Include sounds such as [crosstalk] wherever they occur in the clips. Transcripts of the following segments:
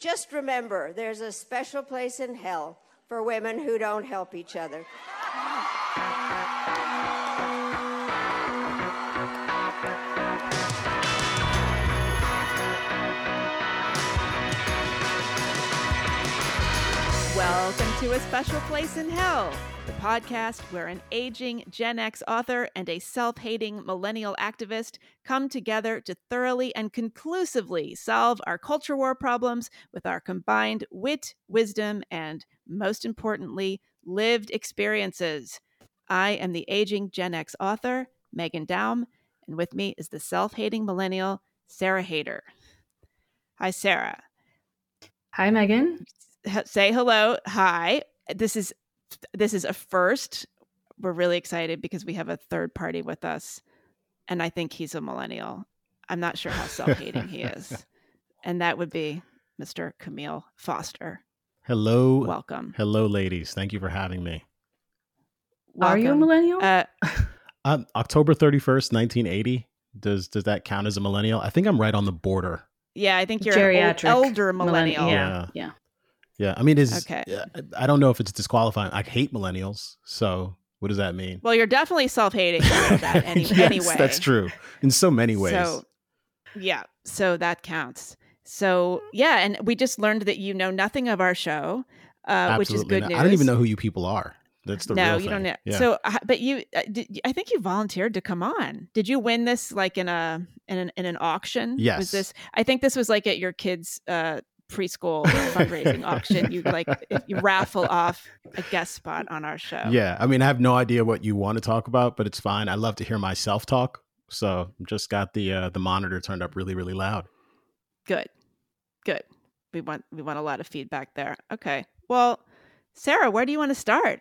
just remember there's a special place in hell for women who don't help each other. Welcome to A Special Place in Hell, the podcast where an aging Gen X author and a self hating millennial activist come together to thoroughly and conclusively solve our culture war problems with our combined wit, wisdom, and most importantly, lived experiences. I am the aging Gen X author, Meghan Daum, and with me is the self hating millennial, Sarah Haider. Hi, Sarah. Hi, Meghan. Say hello. Hi. This is this is a first. We're really excited because we have a third party with us, and I think he's a millennial. I'm not sure how self-hating he is, [laughs] and that would be Mr. Kmele Foster. Hello. Welcome. Hello, ladies. Thank you for having me. Are you a millennial? Uh, [laughs] Um, October 31st, 1980. Does does that count as a millennial? I think I'm right on the border. yeah, I think you're an old, elder millenni- millennial. Yeah. Yeah. Yeah. I mean, is Okay. I don't know if it's disqualifying. I hate millennials. So what does that mean? Well, you're definitely self-hating. that [laughs] any, yes, anyway. that's true in so many ways. So, yeah, so that counts. So, yeah, and we just learned that you know nothing of our show, uh, which is good not. news. I don't even know who you people are. That's the no, you thing. don't know. Yeah. So, uh, but you, uh, did, I think you volunteered to come on. Did you win this like in a in an in an auction? Yes. Was this? I think this was like at your kids' uh, preschool [laughs] fundraising auction. You like you raffle off a guest spot on our show. yeah. I mean, I have no idea what you want to talk about, but it's fine. I love to hear myself talk. So just got the uh, the monitor turned up really, really loud. Good. Good. We want we want a lot of feedback there. Okay. Well, Sarah, where do you want to start?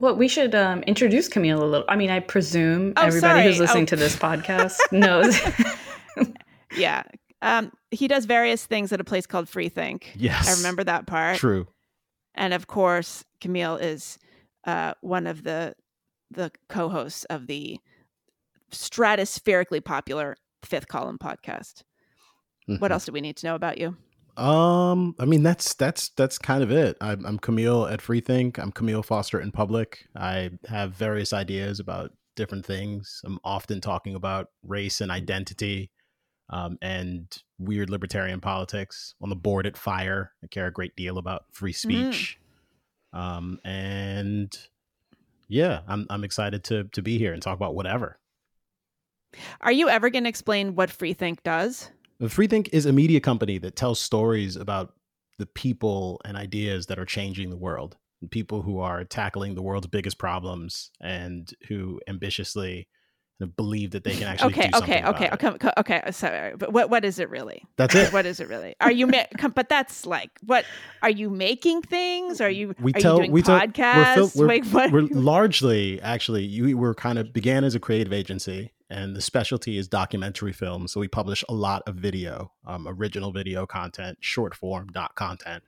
Well, we should um, introduce Kmele a little. I mean, I presume Oh, everybody who's listening Oh. to this podcast knows. [laughs] Yeah. Um, he does various things at a place called Freethink. Yes. I remember that part. True. And of course, Kmele is uh, one of the the co-hosts of the stratospherically popular Fifth Column podcast. What Mhm. else do we need to know about you? Um, I mean that's that's that's kind of it. I'm, I'm Kmele at Freethink. I'm Kmele Foster in public. I have various ideas about different things. I'm often talking about race and identity, um, and weird libertarian politics. On the board at Fire, I care a great deal about free speech. Um, and yeah, I'm I'm excited to to be here and talk about whatever. Are you ever going to explain what Freethink does? Freethink is a media company that tells stories about the people and ideas that are changing the world, people who are tackling the world's biggest problems and who ambitiously believe that they can actually okay, do something okay, okay, okay, okay. uh, Sorry, but what what is it really? That's it. What is it really? Are you? Ma- come- but that's like what? Are you making things? Are you? We are tell you doing we tell podcasts? we're, fil- we're, like what? we're largely actually you we're kind of began as a creative agency and the specialty is documentary film. So we publish a lot of video, um, original video content, short form dot content.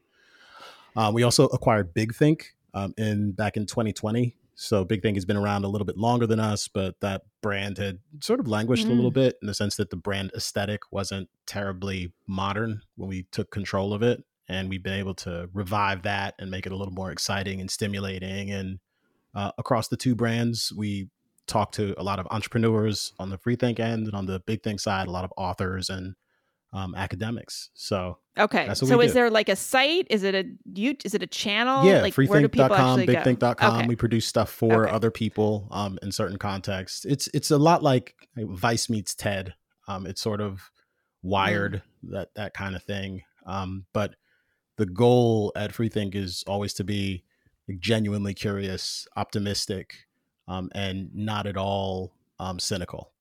Uh, we also acquired Big Think um, in back in 2020. So Big Think has been around a little bit longer than us, but that brand had sort of languished a little bit in the sense that the brand aesthetic wasn't terribly modern when we took control of it. And we've been able to revive that and make it a little more exciting and stimulating. And uh, across the two brands, we talk to a lot of entrepreneurs on the free think end and on the big think side, a lot of authors and um, academics. So okay, so is do. there like a site? Is it a you? Is it a channel? yeah, like where do people freethink.com, bigthink.com. Okay. We produce stuff for Okay. other people um, in certain contexts. It's it's a lot like Vice meets TED. Um, it's sort of wired Mm. that that kind of thing. Um, but the goal at Freethink is always to be like, genuinely curious, optimistic, um, and not at all um, cynical.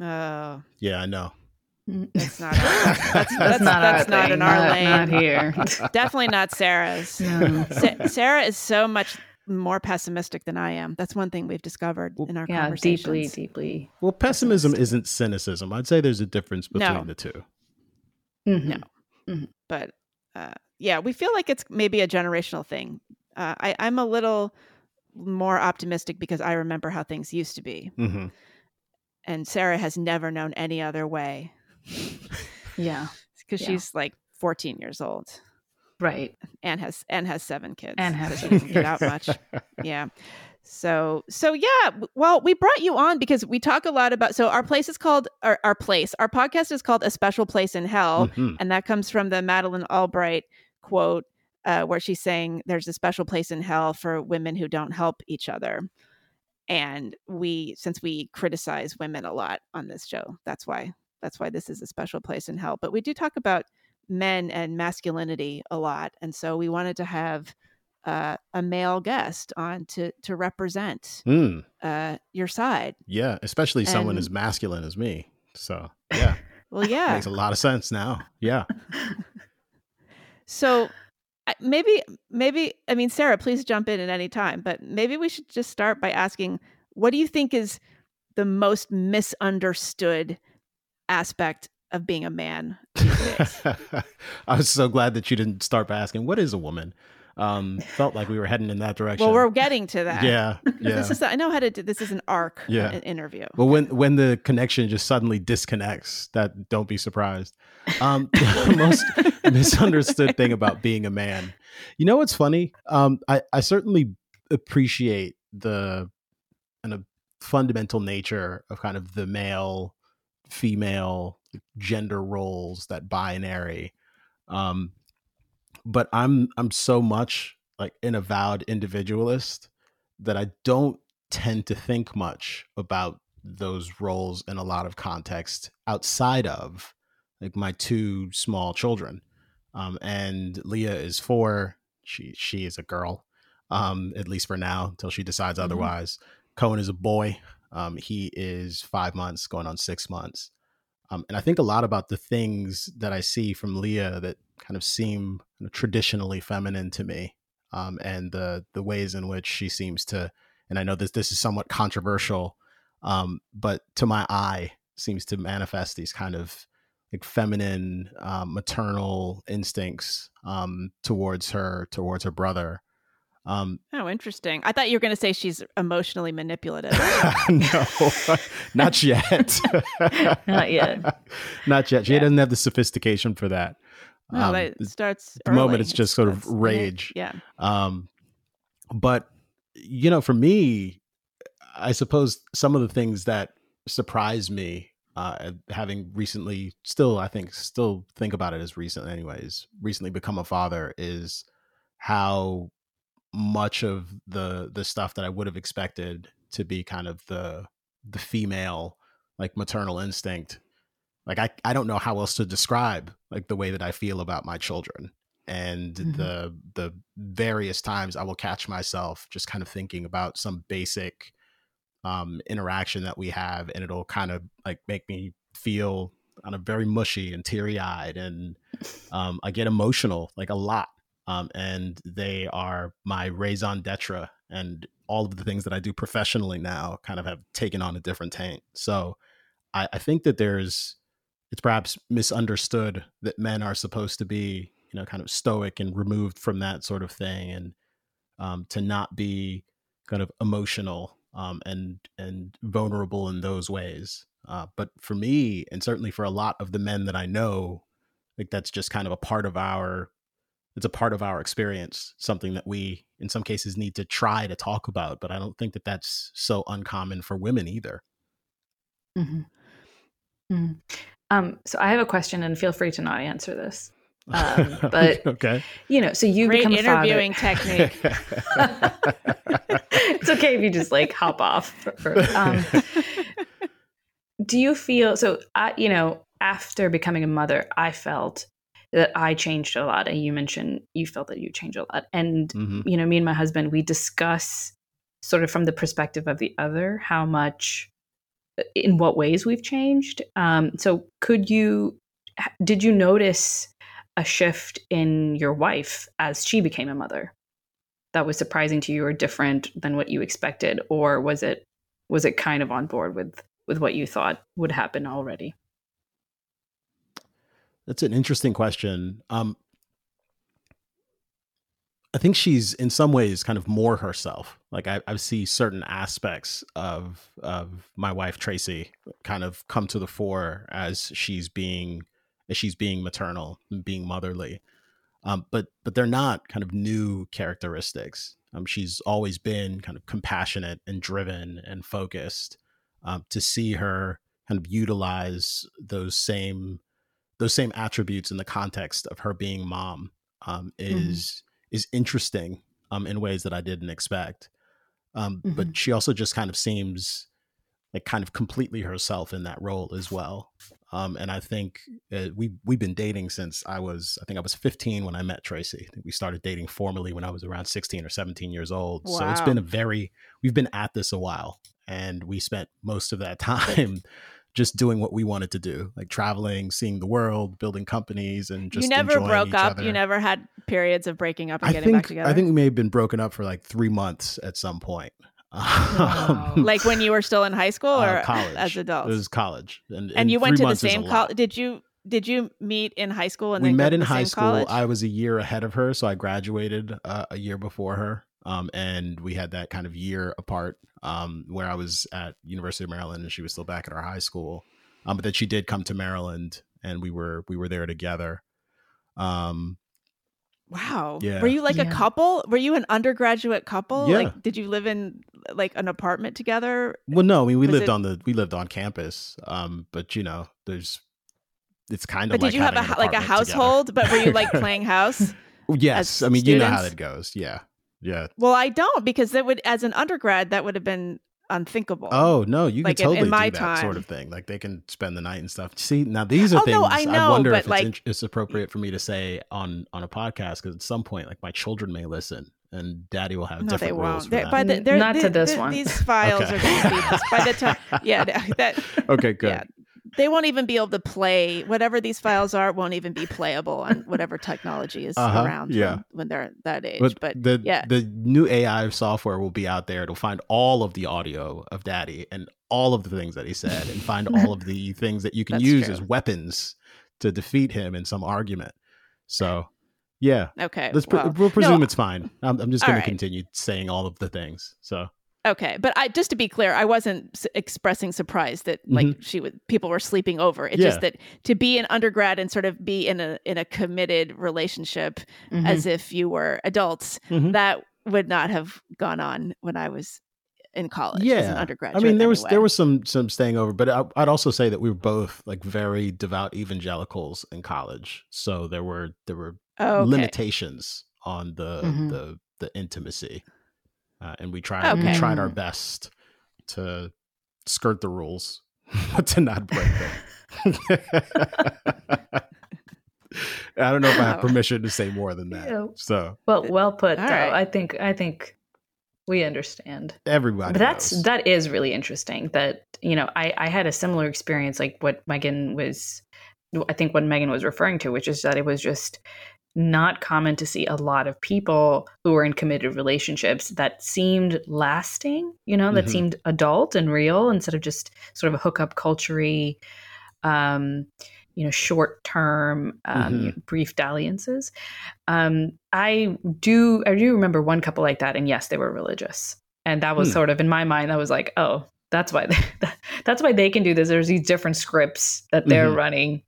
Oh, Yeah, I know. That's not. [laughs] That's, that's, That's not our that's not thing. in our Not- lane. not here. [laughs] Definitely not Sarah's. No. Sa- Sarah is so much more pessimistic than I am. That's one thing we've discovered in our yeah, conversations. deeply, deeply. Well, pessimism isn't cynicism. I'd say there's a difference between No. the two. Mhm. No. But uh, yeah, we feel like it's maybe a generational thing. Uh, I, I'm a little more optimistic because I remember how things used to be, hmm and Sarah has never known any other way Yeah. because Yeah. she's like 14 years old Right. and has and has seven kids And has so she doesn't get [laughs] out much yeah so so yeah well we brought you on because we talk a lot about so our place is called our, our place our podcast is called a special place in hell Mhm. and that comes from the Madeleine Albright quote uh, where she's saying there's a special place in hell for women who don't help each other and we since we criticize women a lot on this show that's why that's why this is a special place in hell but we do talk about men and masculinity a lot and so we wanted to have uh, a male guest on to to represent Mm, uh, your side yeah, especially someone as masculine as me. So [laughs] yeah, well yeah makes a lot of sense now. Yeah. [laughs] so maybe maybe i mean sarah please jump in at any time but maybe we should just start by asking what do you think is the most misunderstood aspect of being a man? [laughs] I was so glad that you didn't start by asking what is a woman. Um, felt like we were heading in that direction. well we're getting to that yeah, [laughs] yeah. this is i know how to do this is an arc Yeah. an interview Well, when when the connection just suddenly disconnects, that don't be surprised. Um, [laughs] the most misunderstood thing about being a man, you know, what's funny? Um, I I certainly appreciate the kind of fundamental nature of kind of the male female gender roles that binary um but i'm i'm so much like an avowed individualist that i don't tend to think much about those roles in a lot of context outside of like my two small children. Um and leah is four. She she is a girl um at least for now until she decides Mhm. otherwise. Cohen is a boy um he is five months going on six months um, and I think a lot about the things that I see from Leah that kind of seem traditionally feminine to me, um, and the the ways in which she seems to. And I know this this is somewhat controversial, um, but to my eye, seems to manifest these kind of like feminine, um, maternal instincts um, towards her towards her brother. Um, oh interesting i thought you were going to say she's emotionally manipulative [laughs] no, [laughs] not yet. [laughs] Not yet. Not yet. She Yeah. doesn't have the sophistication for that. no Um, that starts at the moment it's just sort of rage. yeah Um, but you know, for me, I suppose some of the things that surprised me, uh, having recently, still, I think, still think about it as recent, anyways, recently become a father, is how much of the the stuff that I would have expected to be kind of the the female like maternal instinct like I, I don't know how else to describe like the way that I feel about my children and Mhm. the the various times I will catch myself just kind of thinking about some basic um interaction that we have and it'll kind of like make me feel kind of very mushy and teary-eyed and [laughs] um I get emotional like a lot um and they are my raison d'etre and all of the things that I do professionally now kind of have taken on a different taint. So I, I think that there's it's perhaps misunderstood that men are supposed to be you know kind of stoic and removed from that sort of thing and um, to not be kind of emotional um, and and vulnerable in those ways. Uh, but for me and certainly for a lot of the men that i know like that's just kind of a part of our it's a part of our experience something that we in some cases need to try to talk about but i don't think that that's so uncommon for women either hmm hmm Um, so I have a question, and feel free to not answer this. Um, [laughs] but- okay You know, so you Great become a interviewing father. technique. [laughs] it's okay if you just like hop off. For, for- um, [laughs] do you feel so? I, you know, after becoming a mother, I felt that I changed a lot, and you mentioned you felt that you changed a lot, and Mhm. you know, me and my husband, we discuss sort of from the perspective of the other how much, in what ways we've changed. Um, so, could you, did you notice a shift in your wife as she became a mother? That was surprising to you or different than what you expected, or was it was it kind of on board with with what you thought would happen already? That's an interesting question. Um, I think she's in some ways kind of more herself. Like I, I see certain aspects of of my wife Tracy kind of come to the fore as she's being as she's being maternal and being motherly. Um, but but they're not kind of new characteristics. Um, she's always been kind of compassionate and driven and focused. Um, to see her kind of utilize those same those same attributes in the context of her being mom um, Mm-hmm. is is interesting um, in ways that I didn't expect. Um, Mhm. But she also just kind of seems like kind of completely herself in that role as well. Um, and I think uh, we we've been dating since I was I think I was 15 when I met Tracy. I think we started dating formally when I was around 16 or 17 years old. So it's been a very we've been at this a while, and we spent most of that [laughs] time just doing what we wanted to do, like traveling, seeing the world, building companies, and just you never broke up. other. You never had periods of breaking up and I getting think back together. I think we may have been broken up for like three months at some point. Wow. Um, like when you were still in high school [laughs] uh, or college. as adults. It was college, and, and you went to the months is a same college. Did you did you meet in high school and we then met in the high school. college? I was a year ahead of her, so I graduated uh, a year before her. Um, and we had that kind of year apart, um, where I was at University of Maryland and she was still back at our high school. Um, but then she did come to Maryland, and we were we were there together. Um, wow. Yeah. Were you like a couple? Were you an undergraduate couple? Yeah. Like did you live in like an apartment together? well, no, I mean we Was lived it- on the we lived on campus. Um, but you know, there's it's kind of But like did you have a having an hou- like a apartment together. household? But were you like [laughs] playing house? Yes, I mean you know how students? that goes. Yeah, yeah. Well, I don't because that would as an undergrad that would have been unthinkable. Oh no, you can Like, in- in totally my do that sort of thing. Like they can spend the night and stuff. See, now these are Oh, things no, I know, wonder but, if it's, in- it's appropriate for me to say on on a podcast because at some point, like my children may listen and Daddy will have no, different they rules won't. for They're- them. by the, they're- Not to the- this the- one. These files Okay. are going to be by the time. Yeah, [laughs] that [laughs] okay, good. yeah, they won't even be able to play whatever these files are. Won't even be playable on whatever technology is Uh-huh, around. yeah. when, when they're that age. But, But, the yeah. the new AI software will be out there. It'll find all of the audio of Daddy and all of the things that he said, and find all of the [laughs] things that you can use true. as weapons to defeat him in some argument. So, yeah, okay, let's pre- well, we'll presume no, it's fine. I'm, I'm just going right. to continue saying all of the things. So, Okay, but I just to be clear, I wasn't s- expressing surprise that like she would people were sleeping over. It's just Mm-hmm. That to be an undergrad and sort of be in a in a committed relationship Mhm. as if you were adults, Mhm. that would not have gone on when I was in college as an Yeah. undergraduate. I mean, there was anyway. there was some some staying over, but I, I'd also say that we were both like very devout evangelicals in college, so there were there were Oh, okay. Mm-hmm. limitations on the Mhm. the the intimacy, uh, and we tried we tried our best to skirt the rules, [laughs] but to not break them. [laughs] I don't know if I have permission to say more than that. Yeah. So Well, well put. All though. right. I think I think we understand. everybody, but that's knows. that is really interesting. That you know, I I had a similar experience like what Meghan was. I think what Meghan was referring to, which is that it was just not common to see a lot of people who were in committed relationships that seemed lasting. You know, that Mhm. seemed adult and real instead of just sort of a hookup culture um, you know, short term, um, Mhm. brief dalliances. Um, I do, I do remember one couple like that, and yes, they were religious, and that was Hmm. sort of in my mind. That was like, oh, that's why they, [laughs] that's why they can do this. There's these different scripts that they're Mhm. running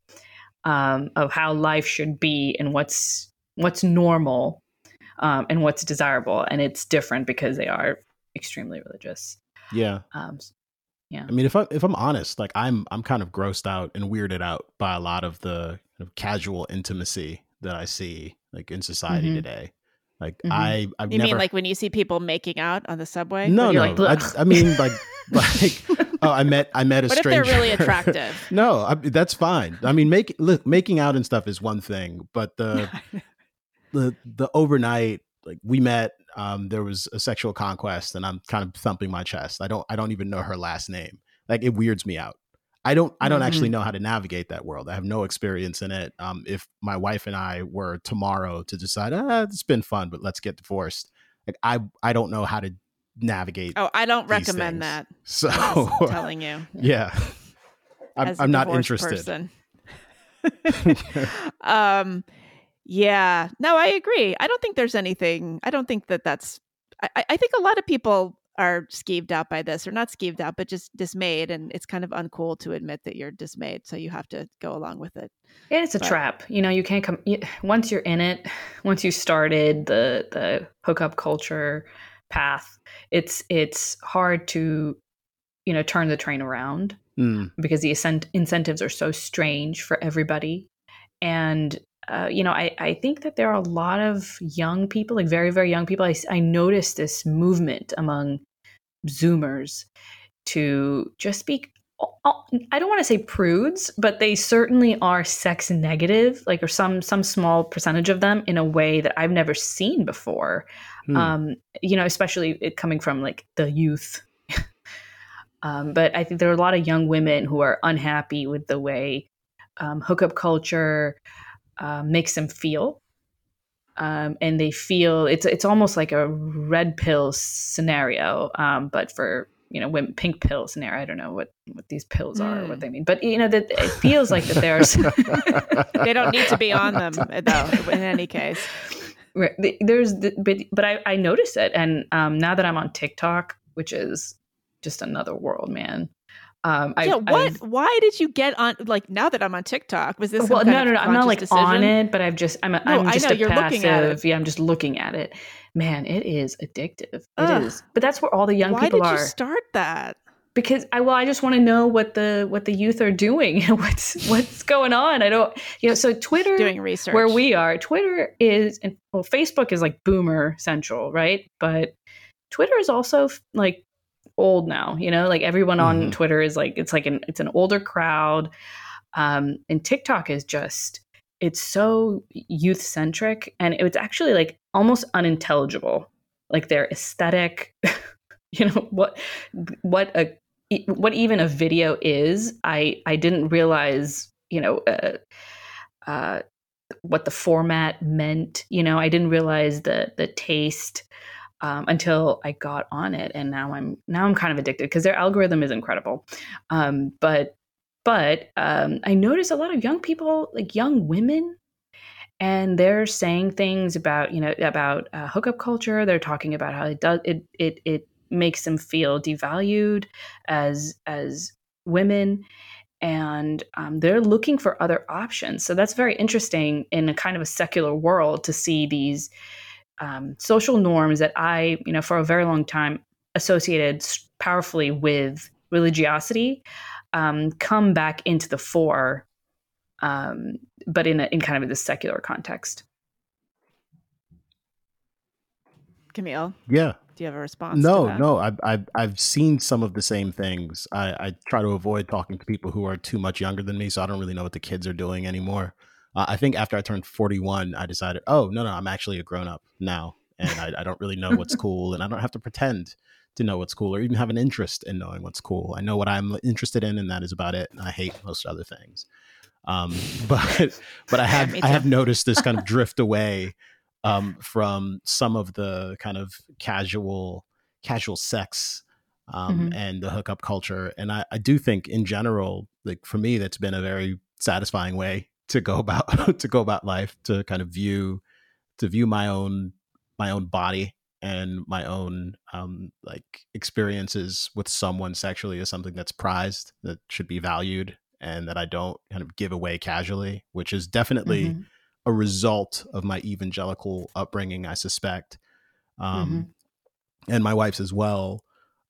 um, of how life should be and what's what's normal um, and what's desirable, and it's different because they are extremely religious. yeah. Um, yeah. I mean, if I if I'm honest, like I'm I'm kind of grossed out and weirded out by a lot of the kind of casual intimacy that I see like in society Mhm. today. Like Mhm. I I've You never mean like when you see people making out on the subway? no no you're like, I, I mean like [laughs] like [laughs] oh I met I met a what if stranger. they're really attractive? [laughs] no, I, that's fine. I mean, make look, making out and stuff is one thing, but the the the overnight like we met um there was a sexual conquest and i'm kind of thumping my chest i don't i don't even know her last name like it weirds me out i don't i don't actually know how to navigate that world i have no experience in it um if my wife and i were tomorrow to decide ah it's been fun but let's get divorced like i i don't know how to navigate oh, I don't recommend things. that. [laughs] so I'm telling you. [laughs] yeah i'm, I'm not interested [laughs] um, yeah, no, I agree. I don't think there's anything. I don't think that that's. I- I think a lot of people are skeeved out by this or not skeeved out but just dismayed and it's kind of uncool to admit that you're dismayed so you have to go along with it and it's a but, trap you know you can't come you, once you're in it [sighs] once you started the the hookup culture path it's it's hard to you know turn the train around mm. because the incentives are so strange for everybody and uh, you know, I, I think that there are a lot of young people, like very, very young people. I, I noticed this movement among Zoomers to just be, I don't want to say prudes, but they certainly are sex negative, like, or some, some small percentage of them in a way that I've never seen before. Hmm. Um, you know, especially it coming from like the youth. [laughs] um, but I think there are a lot of young women who are unhappy with the way um, hookup culture, uh, makes them feel. Um, and they feel it's it's almost like a red pill scenario, um, but for you know women pink pill scenario. I don't know what what these pills are, mm. or what hmm. they mean, but you know that it feels like that there's [laughs] they don't need to be on them [laughs] though. In any case, there's the, but but I I notice it, and um, now that I'm on TikTok, which is just another world, man. Um, yeah, what? I've, Why did you get on? Like now that I'm on TikTok, was this? Well, no, no, no. I'm not like decision? on it, but I've just I'm a, no, I'm just I know, a you're passive. Looking at it. Yeah, I'm just looking at it. Man, it is addictive. Ugh. It is. But that's where all the young Why people are. Why did you start that? Because I well, I just want to know what the what the youth are doing [laughs] and what's what's going on. I don't, you know. So Twitter, doing research where we are. Twitter is, and well, Facebook is like boomer central, right? But Twitter is also like old now you know like everyone on mm-hmm. twitter is like it's like an it's an older crowd um and tiktok is just it's so youth centric and it's actually like almost unintelligible like their aesthetic [laughs] you know what what a what even a video is i i didn't realize you know uh, uh what the format meant you know i didn't realize the the taste um, until I got on it, and now I'm now I'm kind of addicted because their algorithm is incredible. Um, but but um, I notice a lot of young people, like young women, and they're saying things about you know about uh, hookup culture. They're talking about how it does it it it makes them feel devalued as as women and um, they're looking for other options so that's very interesting in a kind of a secular world to see these um, social norms that I, you know, for a very long time associated powerfully with religiosity um, come back into the fore, um, but in a, in kind of the secular context. Kmele, yeah. Do you have a response? No, no. I've, I've I've seen some of the same things. I, I try to avoid talking to people who are too much younger than me, so I don't really know what the kids are doing anymore. Uh, I think after I turned 41, I decided, oh, no, no, I'm actually a grown up now. And I, I don't really know what's [laughs] cool. And I don't have to pretend to know what's cool or even have an interest in knowing what's cool. I know what I'm interested in, and that is about it. And I hate most other things. Um, [laughs] but but I [laughs] have yeah, I have noticed this kind of drift away um, from some of the kind of casual casual sex um, mm-hmm. and the hookup culture. And I, I do think in general, like for me, that's been a very satisfying way to go about [laughs] to go about life to kind of view to view my own my own body and my own um like experiences with someone sexually as something that's prized that should be valued and that I don't kind of give away casually which is definitely mm-hmm. a result of my evangelical upbringing I suspect um mm-hmm. and my wife's as well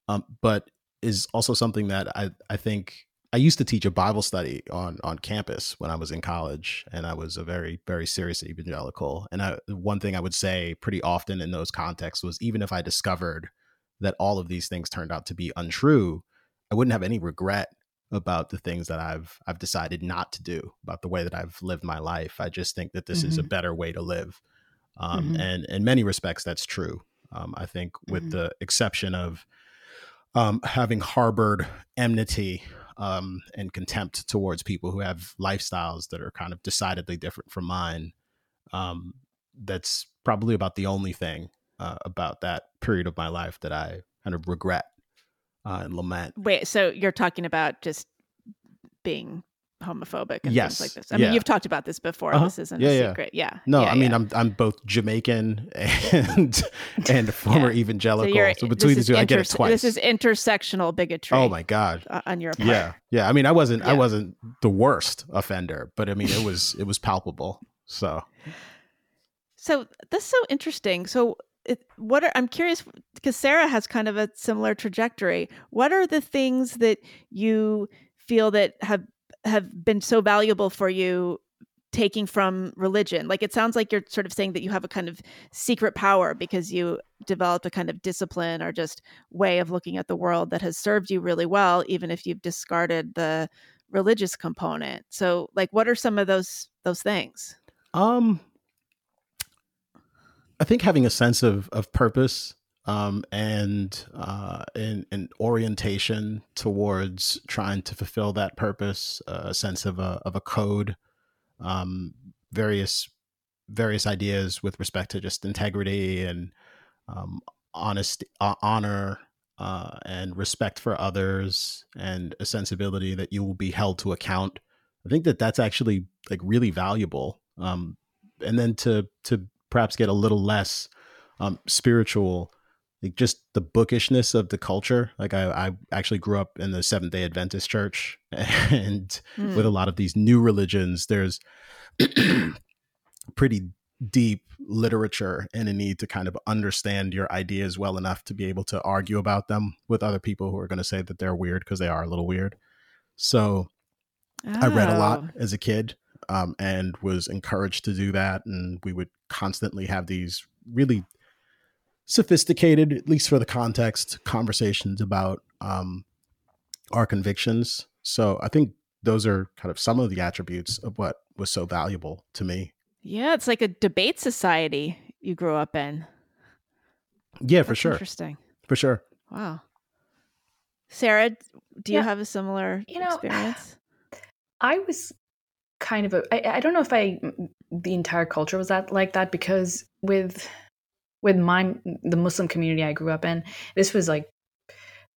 um but is also something that I I think I used to teach a Bible study on on campus when I was in college, and I was a very very serious evangelical. And I, one thing I would say pretty often in those contexts was even if I discovered that all of these things turned out to be untrue, I wouldn't have any regret about the things that I've I've decided not to do about the way that I've lived my life. I just think that this mm-hmm. is a mm-hmm. better way to live, um, mm-hmm. and in many respects, that's true. Um, I think, with mm-hmm. the exception of um, having harbored enmity um, and contempt towards people who have lifestyles that are kind of decidedly different from mine. Um, that's probably about the only thing uh, about that period of my life that I kind of regret uh, and lament. Wait, so you're talking about just being homophobic and Yes, things like this. I yeah. mean, you've talked about this before. Uh-huh. This isn't Yeah, a secret. Yeah. No, Yeah, I mean. I'm I'm both Jamaican and [laughs] and [laughs] former evangelical. you're- So, between the two, is I get it twice. This is intersectional bigotry. oh my god. on your part. Yeah, yeah. I mean, I wasn't I wasn't the worst offender, but I mean, it was it was palpable. So So that's so interesting. So, it, what are I'm curious because Sarah has kind of a similar trajectory. What are the things that you feel that have have been so valuable for you taking from religion? Like it sounds like you're sort of saying that you have a kind of secret power because you developed a kind of discipline or just way of looking at the world that has served you really well, even if you've discarded the religious component. So, like, what are some of those those things? Um, I think having a sense of of purpose um, and uh, and orientation towards trying to fulfill that purpose, uh, a sense of a of a code, um, various various ideas with respect to just integrity and um, uh, honor. Uh, and respect for others, and a sensibility that you will be held to account. I think that that's actually like really valuable. Um, and then to to perhaps get a little less um, spiritual, like just the bookishness of the culture. Like I, I actually grew up in the Seventh Day Adventist church, [laughs] and Hmm. with a lot of these new religions, there's [clears throat] pretty deep literature and a need to kind of understand your ideas well enough to be able to argue about them with other people who are going to say that they're weird because they are a little weird. So I read a lot Oh. as a kid um, and was encouraged to do that. And we would constantly have these really sophisticated, at least for the context, conversations about um, our convictions. So I think those are kind of some of the attributes of what was so valuable to me. Yeah, it's like a debate society you grew up in. Yeah, for That's sure. Interesting. For sure. Wow. Sarah, d- do you Yeah. have a similar You know, experience? [sighs] I was kind of a I, I don't know if I the entire culture was that like that because with with my the Muslim community I grew up in, this was like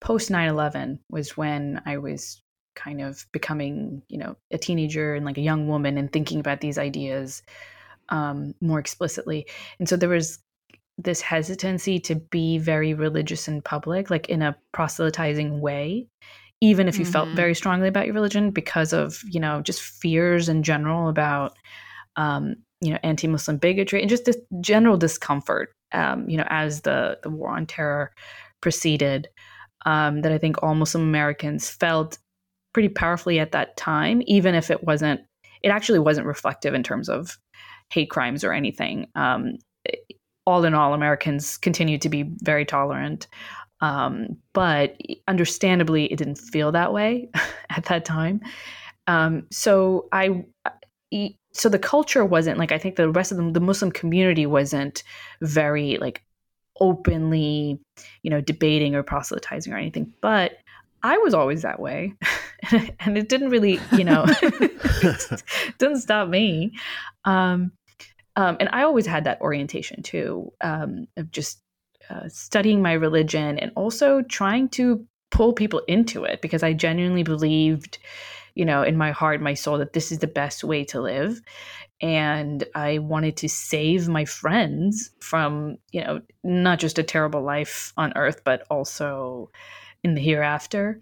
post 9/11 was when I was kind of becoming, you know, a teenager and like a young woman and thinking about these ideas um more explicitly. And so there was this hesitancy to be very religious in public, like in a proselytizing way, even if you felt Mhm. very strongly about your religion because of, you know, just fears in general about, um, you know, anti-Muslim bigotry and just this general discomfort, um, you know, as the the war on terror proceeded, um, that I think all Muslim Americans felt pretty powerfully at that time, even if it wasn't, it actually wasn't reflective in terms of hate crimes or anything. Um, all in all, Americans continued to be very tolerant. Um, but understandably, it didn't feel that way [laughs] at that time. Um, so I, so the culture wasn't like I think the rest of the, the Muslim community wasn't very like openly, you know, debating or proselytizing or anything. But I was always that way, [laughs] and it didn't really, you know, [laughs] didn't stop me. Um, um, and I always had that orientation too, um, of just uh, studying my religion and also trying to pull people into it because I genuinely believed, you know, in my heart, my soul, that this is the best way to live. And I wanted to save my friends from, you know, not just a terrible life on earth, but also in the hereafter.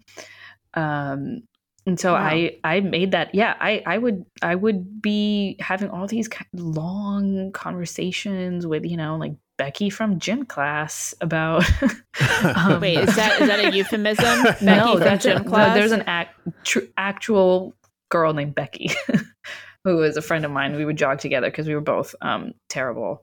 Um, and so Wow. I I made that yeah I I would I would be having all these long conversations with you know like Becky from gym class about [laughs] um, Wait, is that is that a euphemism? [laughs] Becky no from that's gym a, class. there's an act, tr- actual girl named Becky [laughs] who was a friend of mine we would jog together because we were both um terrible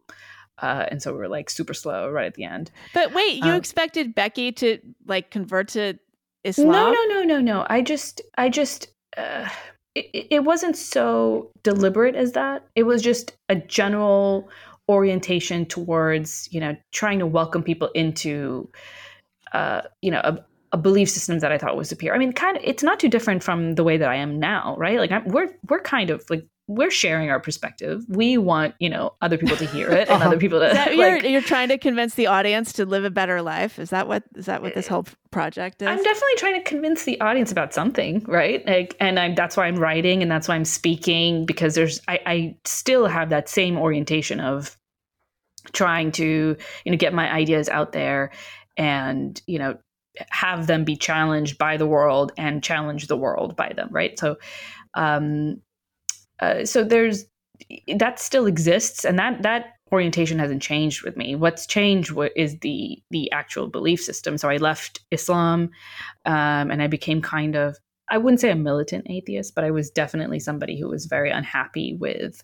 uh, and so we were like super slow right at the end But wait, you Um, expected Becky to like convert to Islam? No, no, no, no, no. I just, I just, uh, it, it wasn't so deliberate as that. It was just a general orientation towards, you know, trying to welcome people into, uh, you know, a, a belief system that I thought was superior. I mean, kind of, it's not too different from the way that I am now, right? Like, I'm, we're we're kind of like we're sharing our perspective. We want, you know, other people to hear it and Uh-huh. [laughs] other people to that- [laughs] like, you're, you're trying to convince the audience to live a better life. Is that what is that what this whole project is? I'm definitely trying to convince the audience about something, right? Like, and I'm that's why I'm writing and that's why I'm speaking because there's I, I still have that same orientation of trying to you know get my ideas out there and you know have them be challenged by the world and challenge the world by them, right? So, um, uh, so there's that still exists and that that orientation hasn't changed with me. What's changed is the the actual belief system. So i left islam um, and i became kind of i wouldn't say a militant atheist but i was definitely somebody who was very unhappy with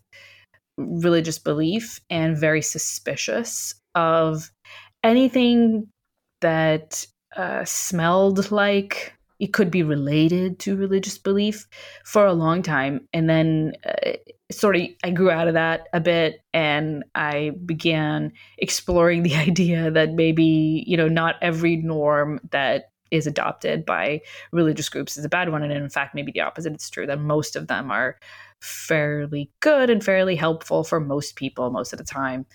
religious belief and very suspicious of anything that uh, smelled like it could be related to religious belief for a long time and then uh, sort of I grew out of that a bit and I began exploring the [laughs] idea that maybe, you know, not every norm that is adopted by religious groups is a bad one. And in fact, maybe the opposite. It's true that most of them are fairly good and fairly helpful for most people most of the time.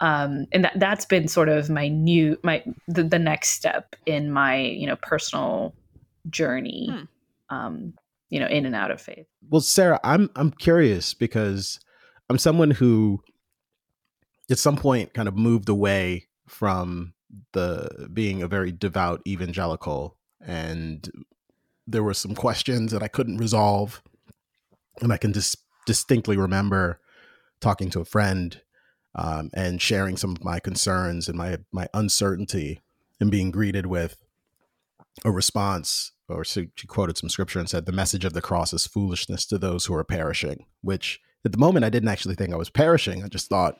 Um, and that that's been sort of my new my the, the next step in my you know personal journey Hmm. um, you know in and out of faith Well, Sarah, I'm I'm curious because I'm someone who at some point kind of moved away from the being a very devout evangelical and there were some questions that I couldn't resolve and I can just distinctly remember talking to a friend um, and sharing some of my concerns and my my uncertainty and being greeted with a response or she quoted some scripture and said the message of the cross is foolishness to those who are perishing which at the moment i didn't actually think i was perishing i just thought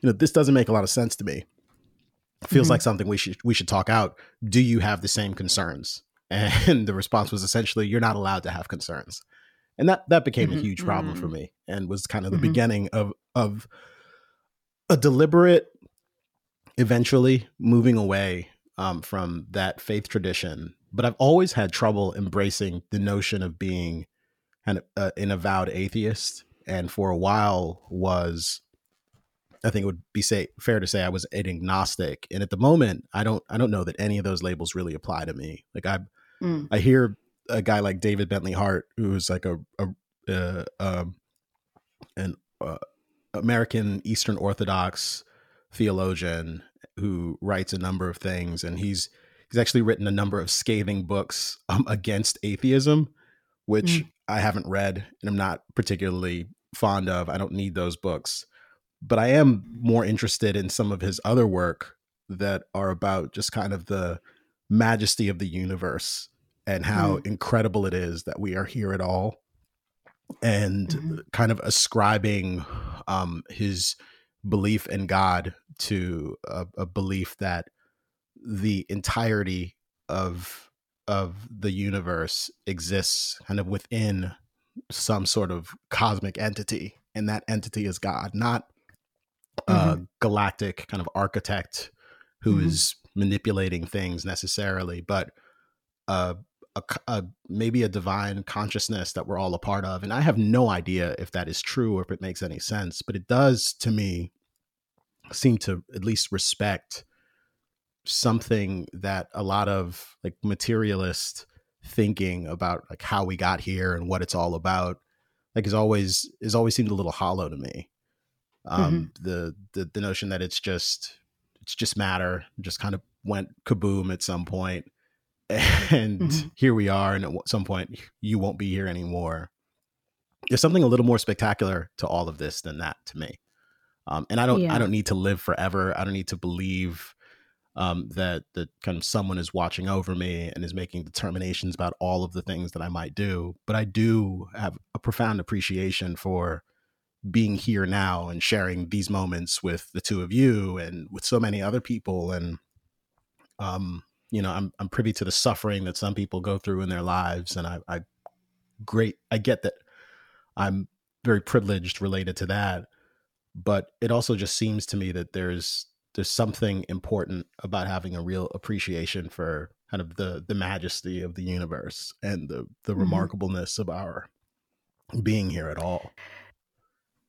you know this doesn't make a lot of sense to me it feels Mhm. like something we should we should talk out do you have the same concerns [laughs] and the response was essentially you're not allowed to have concerns and that that became a Mhm. huge problem for Mm. me and was kind of the Mhm. beginning of of a deliberate eventually moving away um, from that faith tradition but i've always had trouble embracing the notion of being an, uh, an avowed atheist and for a while was i think it would be say fair to say i was an agnostic and at the moment i don't i don't know that any of those labels really apply to me like i Mm. I hear a guy like David Bentley Hart, who's like a, a uh, um, an uh, American Eastern Orthodox theologian who writes a number of things, and he's he's actually written a number of scathing books um, against atheism, which Mm. I haven't read and I'm not particularly fond of. I don't need those books, but I am more interested in some of his other work that are about just kind of the majesty of the universe and how incredible it is that we are here at all and Mhm. kind of ascribing um, his belief in god to a, a belief that the entirety of of the universe exists kind of within some sort of cosmic entity and that entity is god not a galactic kind of architect who is Mhm. manipulating things necessarily but a maybe a divine consciousness that we're all a part of and i have no idea if that is true or if it makes any sense but it does to me seem to at least respect something that a lot of like materialist thinking about like how we got here and what it's all about like is always is always seemed a little hollow to me. Um the, the the notion that it's just it's just matter just kind of went kaboom at some point [laughs] and Mhm. here we are and at some point you won't be here anymore. There's something a little more spectacular to all of this than that to me. Um, and i don't Yeah. i don't need to live forever. I don't need to believe um, that that kind of someone is watching over me and is making determinations about all of the things that i might do. But i do have a profound appreciation for being here now and sharing these moments with the two of you and with so many other people. And um you know i'm i'm privy to the suffering that some people go through in their lives. And i i great i get that i'm very privileged related to that. But it also just seems to me that there's there's something important about having a real appreciation for kind of the the majesty of the universe and the the Mhm. remarkableness of our being here at all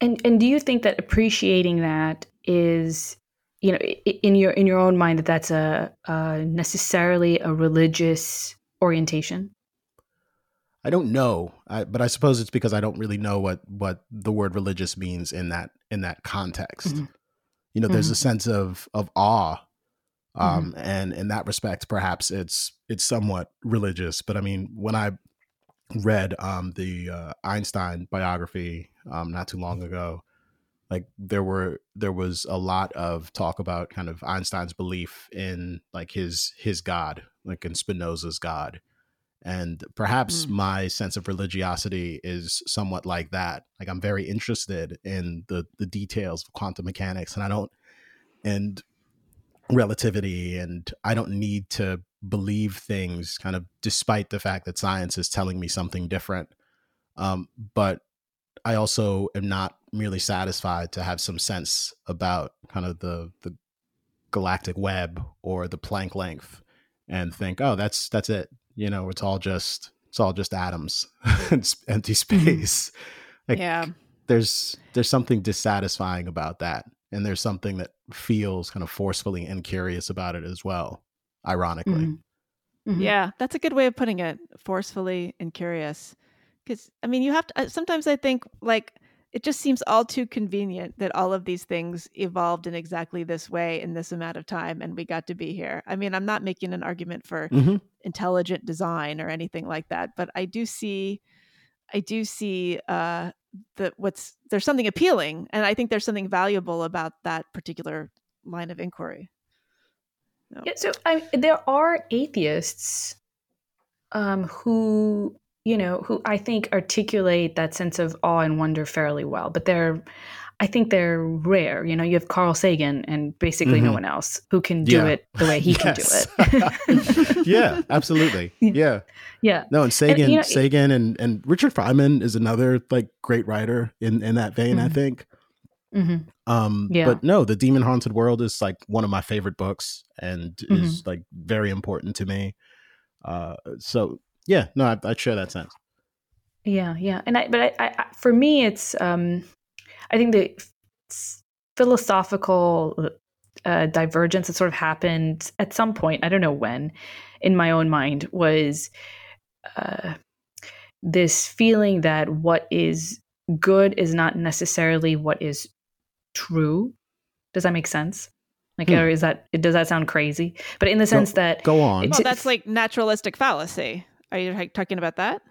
And and do you think that appreciating that is you know in your in your own mind that that's a, a necessarily a religious orientation? I don't know, I, but I suppose it's because I don't really know what what the word religious means in that in that context. Mm-hmm. You know, there's mm-hmm. a sense of of awe, um, mm-hmm. and in that respect, perhaps it's it's somewhat religious. But I mean, when I read um, the uh, Einstein biography um, not too long ago, like there were there was a lot of talk about kind of Einstein's belief in like his his God, like in Spinoza's God and perhaps mm. my sense of religiosity is somewhat like that. Like i'm very interested in the the details of quantum mechanics and i don't and relativity and i don't need to believe things kind of despite the fact that science is telling me something different. Um, but i also am not merely satisfied to have some sense about kind of the the galactic web or the Planck length and think oh that's that's it you know it's all just it's all just atoms [laughs] it's empty mm-hmm. space [laughs] like, yeah there's there's something dissatisfying about that and there's something that feels kind of forcefully and curious about it as well ironically mm-hmm. Mm-hmm. yeah that's a good way of putting it forcefully and curious because i mean you have to uh, sometimes i think like it just seems all too convenient that all of these things evolved in exactly this way in this amount of time and we got to be here. I mean, I'm not making an argument for mm-hmm. Intelligent design or anything like that, but I do see I do see uh that what's there's something appealing and I think there's something valuable about that particular line of inquiry. No. Yeah, so I, there are atheists um, who you know, who I think articulate that sense of awe and wonder fairly well. But they're, I think they're rare. You know, you have Carl Sagan and basically mm-hmm. no one else who can do yeah. it the way he can do [laughs] it. yeah, absolutely. [laughs] Yeah. Yeah. No, and Sagan, and, you know, Sagan and, and Richard Feynman is another like great writer in, in that vein, mm-hmm. I think. Mm-hmm. Um, yeah. but no, the Demon Haunted World is like one of my favorite books and is mm-hmm. like very important to me. Uh, so yeah, no, I, I share that sense. Yeah, yeah, and I, but I, I for me, it's um, I think the philosophical uh, divergence that sort of happened at some point. I don't know when, in my own mind, was uh, this feeling that what is good is not necessarily what is true. Does that make sense? Like, hmm. or is that does that sound crazy? But in the sense go, that go on, well, that's like naturalistic fallacy. Are you talking about that?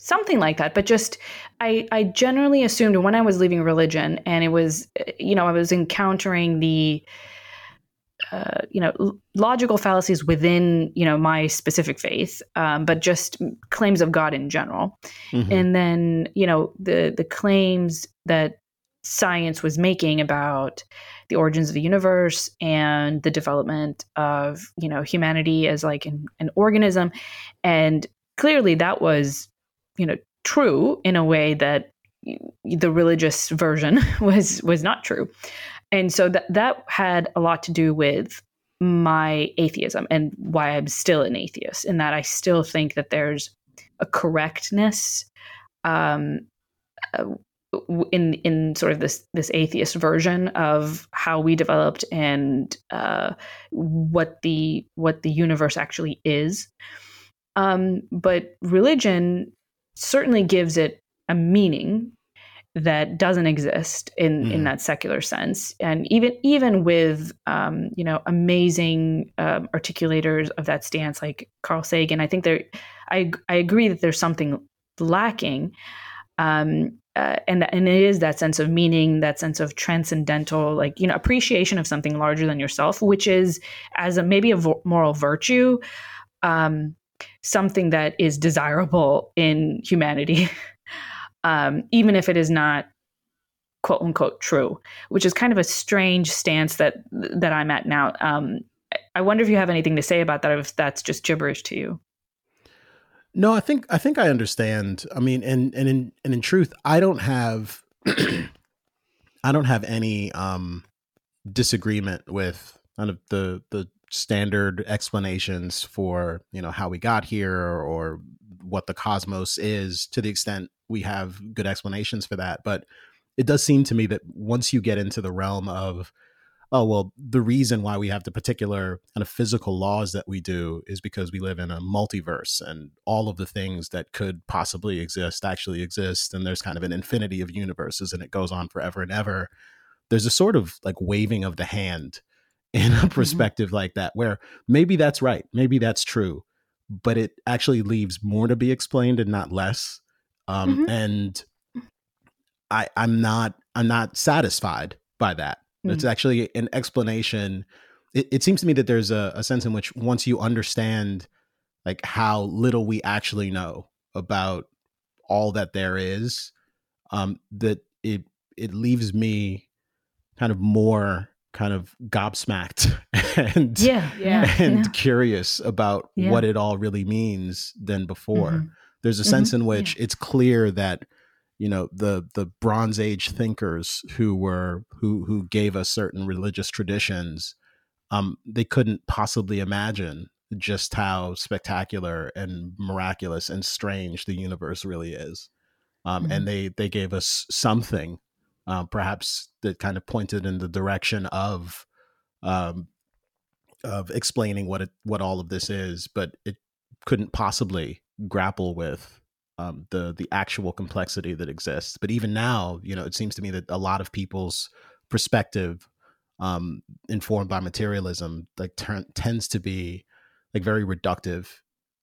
Something like that, but just I, I generally assumed when I was leaving religion, and it was, you know, I was encountering the, uh, you know, logical fallacies within, you know, my specific faith, um, but just claims of God in general, mm-hmm. and then, you know, the the claims that science was making about the origins of the universe and the development of you know humanity as like an, an organism and clearly that was you know true in a way that the religious version [laughs] was was not true and so that that had a lot to do with my atheism and why I'm still an atheist in that I still think that there's a correctness um, uh, in in sort of this this atheist version of how we developed and uh, what the what the universe actually is. Um, but religion certainly gives it a meaning that doesn't exist in mm. in that secular sense and even even with um, you know amazing um, articulators of that stance like Carl Sagan I think there I I agree that there's something lacking um, uh, and and it is that sense of meaning, that sense of transcendental, like you know, appreciation of something larger than yourself, which is as a maybe a vo- moral virtue, um, something that is desirable in humanity, [laughs] um, even if it is not quote unquote true, which is kind of a strange stance that that I'm at now. Um, I wonder if you have anything to say about that, if that's just gibberish to you. No, I think I think I understand. I mean, and and in and in truth, I don't have [clears throat] I don't have any um disagreement with kind of the the standard explanations for you know how we got here or what the cosmos is to the extent we have good explanations for that. But it does seem to me that once you get into the realm of oh well the reason why we have the particular kind of physical laws that we do is because we live in a multiverse and all of the things that could possibly exist actually exist and there's kind of an infinity of universes and it goes on forever and ever there's a sort of like waving of the hand in a [laughs] mm-hmm. perspective like that where maybe that's right maybe that's true but it actually leaves more to be explained and not less um, mm-hmm. and i i'm not i'm not satisfied by that mm-hmm. it's actually an explanation it, it, seems to me that there's a, a sense in which once you understand like how little we actually know about all that there is um that it it leaves me kind of more kind of gobsmacked [laughs] and yeah, yeah [laughs] and yeah. curious about yeah. what it all really means than before. Mm-hmm. There's a mm-hmm. sense in which it's clear that you know the the Bronze Age thinkers who were who who gave us certain religious traditions, um, they couldn't possibly imagine just how spectacular and miraculous and strange the universe really is. Um, mm-hmm. and they they gave us something uh, perhaps that kind of pointed in the direction of um, of explaining what it what all of this is, but it couldn't possibly grapple with um, the the actual complexity that exists. But even now, you know, it seems to me that a lot of people's perspective, um, informed by materialism, like ter- tends to be like very reductive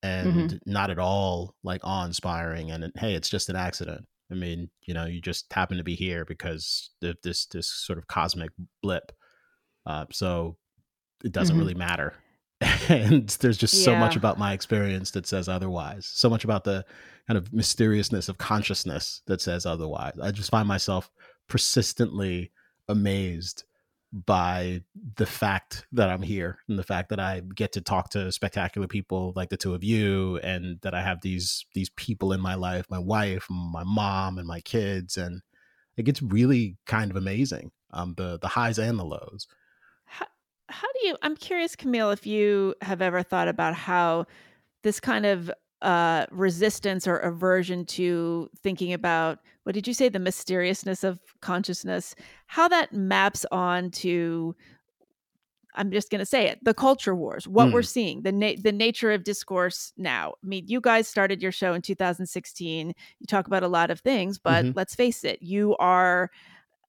and mm-hmm. not at all like awe inspiring. And hey, it's just an accident. I mean, you know, you just happen to be here because of this this sort of cosmic blip. Uh, so it doesn't mm-hmm. really matter. [laughs] and there's just yeah. so much about my experience that says otherwise. So much about the kind of mysteriousness of consciousness that says otherwise. I just find myself persistently amazed by the fact that I'm here and the fact that I get to talk to spectacular people like the two of you and that I have these these people in my life, my wife, my mom and my kids and it gets really kind of amazing. Um the the highs and the lows. How, how do you I'm curious Kmele if you have ever thought about how this kind of uh, resistance or aversion to thinking about what did you say the mysteriousness of consciousness how that maps on to i'm just going to say it the culture wars what mm. we're seeing the na- the nature of discourse now i mean you guys started your show in 2016 you talk about a lot of things but mm-hmm. let's face it you are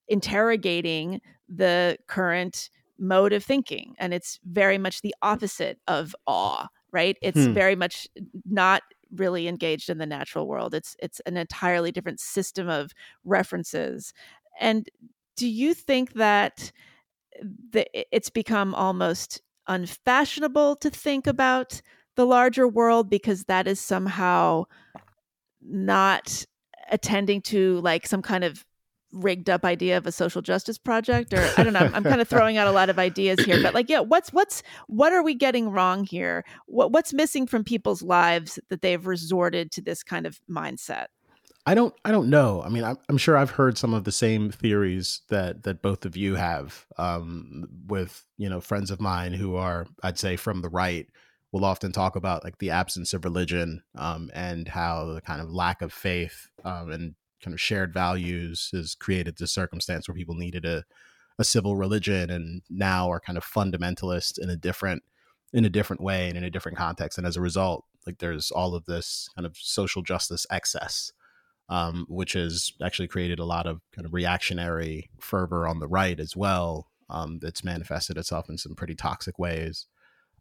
interrogating the current mode of thinking and it's very much the opposite of awe right? It's hmm. very much not really engaged in the natural world. It's it's an entirely different system of references. And do you think that the, it's become almost unfashionable to think about the larger world because that is somehow not attending to like some kind of rigged up idea of a social justice project or i don't know i'm kind of throwing out a lot of ideas here but like yeah what's what's what are we getting wrong here? What, what's missing from people's lives that they've resorted to this kind of mindset? I don't i don't know. I mean i'm, I'm sure i've heard some of the same theories that that both of you have um, with you know friends of mine who are i'd say from the right will often talk about like the absence of religion um, and how the kind of lack of faith um, and kind of shared values has created this circumstance where people needed a, a civil religion and now are kind of fundamentalist in a different in a different way and in a different context. And as a result like there's all of this kind of social justice excess um, which has actually created a lot of kind of reactionary fervor on the right as well um, that's manifested itself in some pretty toxic ways.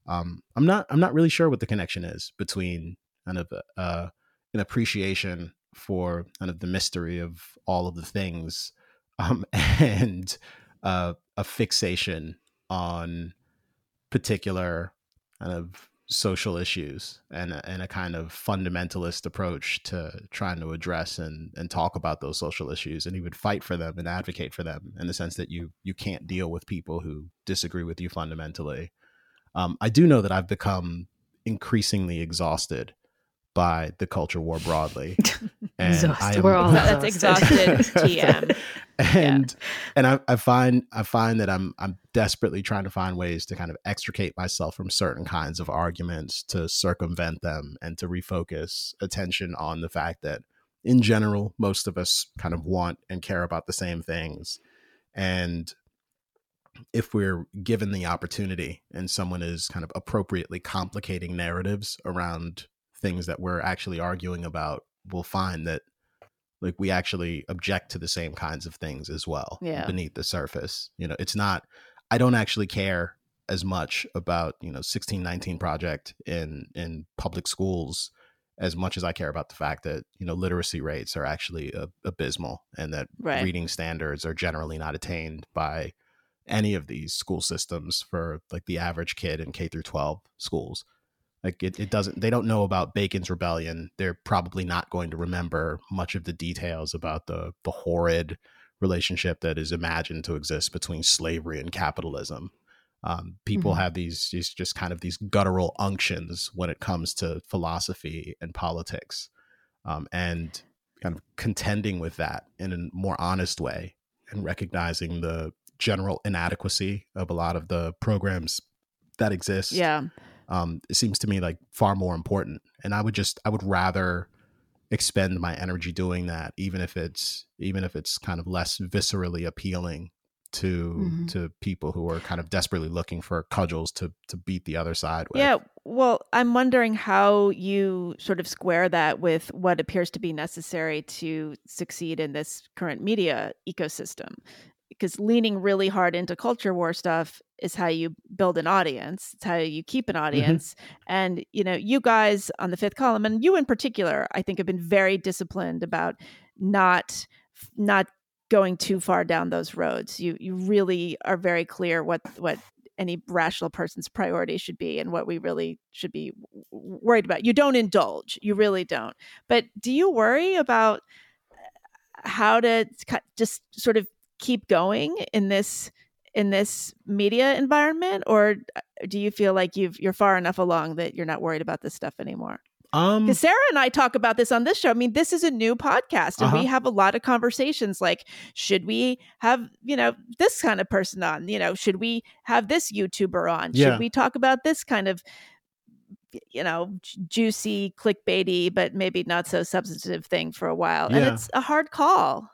Um, i'm not i'm not really sure what the connection is between kind of uh, an appreciation for kind of the mystery of all of the things um, [laughs] and uh, a fixation on particular kind of social issues and a, and a kind of fundamentalist approach to trying to address and, and talk about those social issues and even fight for them and advocate for them in the sense that you you can't deal with people who disagree with you fundamentally. Um, I do know that I've become increasingly exhausted by the culture war broadly. [laughs] And exhausted. We're all [laughs] that's exhausted TM. [laughs] and yeah. and I, I find I find that I'm I'm desperately trying to find ways to kind of extricate myself from certain kinds of arguments to circumvent them and to refocus attention on the fact that in general most of us kind of want and care about the same things and if we're given the opportunity and someone is kind of appropriately complicating narratives around things that we're actually arguing about we'll find that like we actually object to the same kinds of things as well yeah. beneath the surface you know it's not i don't actually care as much about you know 1619 project in in public schools as much as i care about the fact that you know literacy rates are actually uh, abysmal and that right. reading standards are generally not attained by any of these school systems for like the average kid in k through 12 schools like it, it doesn't they don't know about Bacon's rebellion. They're probably not going to remember much of the details about the the horrid relationship that is imagined to exist between slavery and capitalism. Um, people mm-hmm. have these, these just kind of these guttural unctions when it comes to philosophy and politics, um, and kind of contending with that in a more honest way and recognizing the general inadequacy of a lot of the programs that exist. Yeah um, it seems to me like far more important. And I would just I would rather expend my energy doing that, even if it's even if it's kind of less viscerally appealing to mm-hmm. to people who are kind of desperately looking for cudgels to to beat the other side with. Yeah, well, I'm wondering how you sort of square that with what appears to be necessary to succeed in this current media ecosystem because leaning really hard into culture war stuff is how you build an audience it's how you keep an mm-hmm. audience mm-hmm. and you know you guys on the fifth column and you in particular i think have been very disciplined about not not going too far down those roads you you really are very clear what what any rational person's priority should be and what we really should be worried about you don't indulge you really don't but do you worry about how to just sort of keep going in this in this media environment or uh, do you feel like you've you're far enough along that you're not worried about this stuff anymore um because sarah and i talk about this on this show i mean this is a new podcast and uh-huh. we have a lot of conversations like should we have you know this kind of person on you know should we have this youtuber on yeah. should we talk about this kind of you know juicy clickbaity but maybe not so substantive thing for a while yeah. and it's a hard call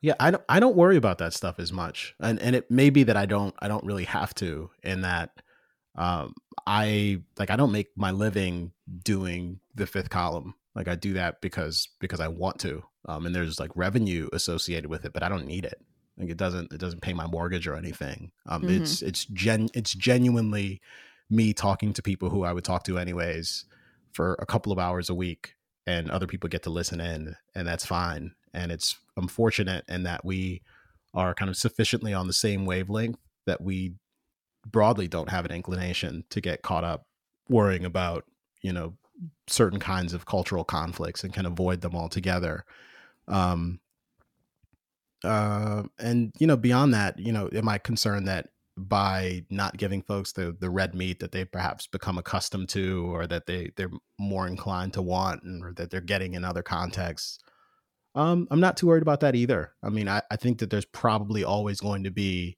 yeah, I don't I don't worry about that stuff as much. And and it may be that I don't I don't really have to in that um I like I don't make my living doing the fifth column. Like I do that because because I want to. Um and there's like revenue associated with it, but I don't need it. Like it doesn't it doesn't pay my mortgage or anything. Um mm-hmm. it's it's gen it's genuinely me talking to people who I would talk to anyways for a couple of hours a week and other people get to listen in and that's fine and it's unfortunate in that we are kind of sufficiently on the same wavelength that we broadly don't have an inclination to get caught up worrying about you know certain kinds of cultural conflicts and can avoid them altogether. Um uh and you know beyond that you know am i concerned that by not giving folks the the red meat that they've perhaps become accustomed to or that they they're more inclined to want and, or that they're getting in other contexts um, I'm not too worried about that either. I mean, I, I think that there's probably always going to be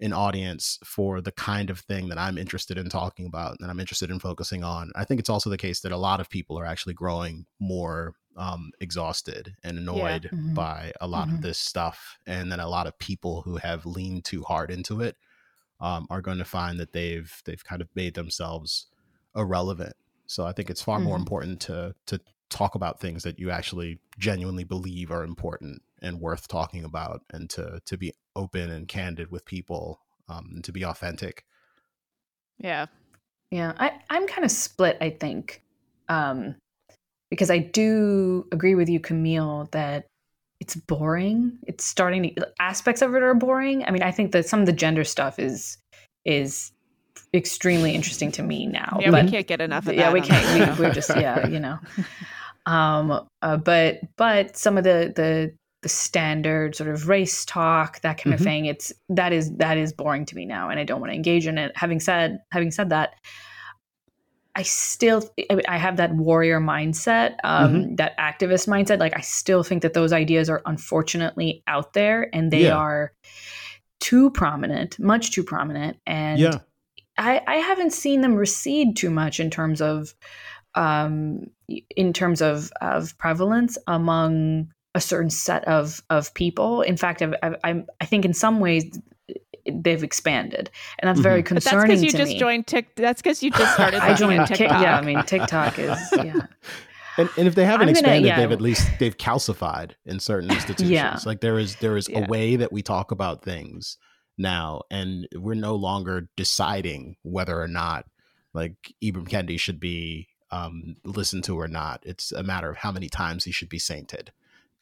an audience for the kind of thing that I'm interested in talking about and I'm interested in focusing on. I think it's also the case that a lot of people are actually growing more um, exhausted and annoyed yeah. mm-hmm. by a lot mm-hmm. of this stuff. And then a lot of people who have leaned too hard into it um, are going to find that they've they've kind of made themselves irrelevant. So I think it's far mm-hmm. more important to to talk about things that you actually genuinely believe are important and worth talking about and to to be open and candid with people um, and to be authentic. Yeah. Yeah. I i'm kind of split i think um because i do agree with you Kmele that it's boring. It's starting to aspects of it are boring. I mean i think that some of the gender stuff is is extremely interesting to me now yeah but, we can't get enough of yeah we can't. we, we're just yeah you know [laughs] Um, uh, but but some of the the the standard sort of race talk, that kind mm-hmm. of thing, it's that is that is boring to me now, and I don't want to engage in it. Having said having said that, I still I have that warrior mindset, um, mm-hmm. that activist mindset. Like I still think that those ideas are unfortunately out there, and they yeah. are too prominent, much too prominent, and yeah. I, I haven't seen them recede too much in terms of um, in terms of of prevalence among a certain set of of people. In fact, I've, I've, i think in some ways they've expanded, and that's mm-hmm. very concerning. But that's because you just me. joined TikTok. That's because you just started. [laughs] I joined TikTok. yeah, I mean TikTok is [laughs] yeah. And, and if they haven't gonna, expanded, yeah. they've at least they've calcified in certain [laughs] institutions. yeah. Like there is there is yeah. a way that we talk about things now, and we're no longer deciding whether or not like Ibram Kendi should be um, listened to or not. It's a matter of how many times he should be sainted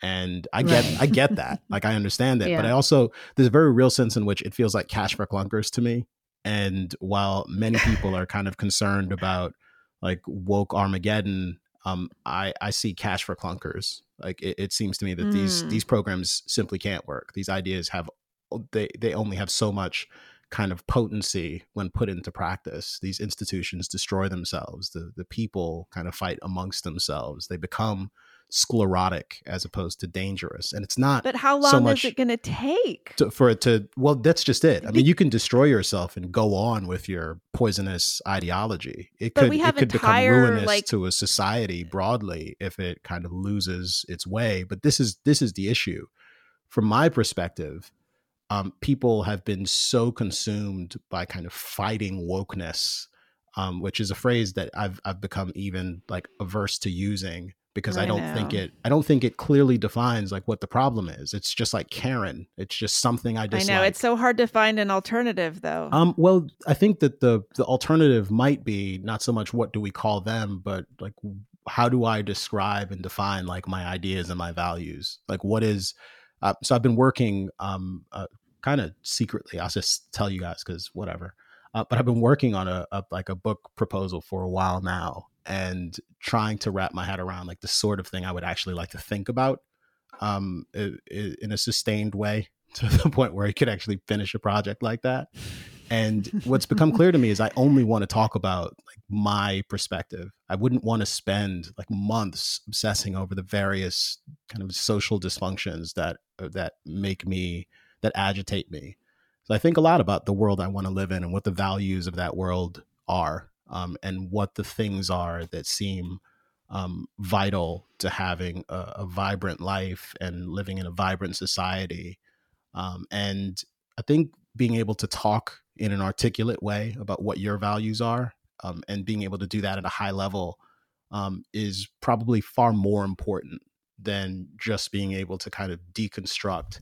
and I get right. I get [laughs] that. Like I understand that, yeah. but I also there's a very real sense in which it feels like cash for clunkers to me. And while many people are kind of concerned about like woke Armageddon, um, I I see cash for clunkers. Like it, it seems to me that mm. these these programs simply can't work. These ideas have they they only have so much kind of potency when put into practice. These institutions destroy themselves. The the people kind of fight amongst themselves. They become sclerotic as opposed to dangerous. And it's not. But how long so is it going to take for it to? Well, that's just it. I mean, you can destroy yourself and go on with your poisonous ideology. It but could it could become ruinous like, to a society eh. broadly if it kind of loses its way. But this is this is the issue. From my perspective, um, people have been so consumed by kind of fighting wokeness. Um, which is a phrase that I've I've become even like averse to using because I, I don't know. think it I don't think it clearly defines like what the problem is. It's just like Karen. It's just something I dislike. I know it's so hard to find an alternative though. Um well, I think that the the alternative might be not so much what do we call them, but like how do I describe and define like my ideas and my values? Like what is uh, so I've been working um uh, kind of secretly. I'll just tell you guys cuz whatever. Uh, but I've been working on a, a like a book proposal for a while now and trying to wrap my head around like the sort of thing I would actually like to think about um, in a sustained way [laughs] to the point where I could actually finish a project like that. And what's become [laughs] clear to me is I only want to talk about like my perspective. I wouldn't want to spend like months obsessing over the various kind of social dysfunctions that uh, that make me that agitate me. So I think a lot about the world I want to live in and what the values of that world are um, and what the things are that seem um, vital to having a, a, vibrant life and living in a vibrant society. Um, and I think being able to talk in an articulate way about what your values are um, and being able to do that at a high level um, is probably far more important than just being able to kind of deconstruct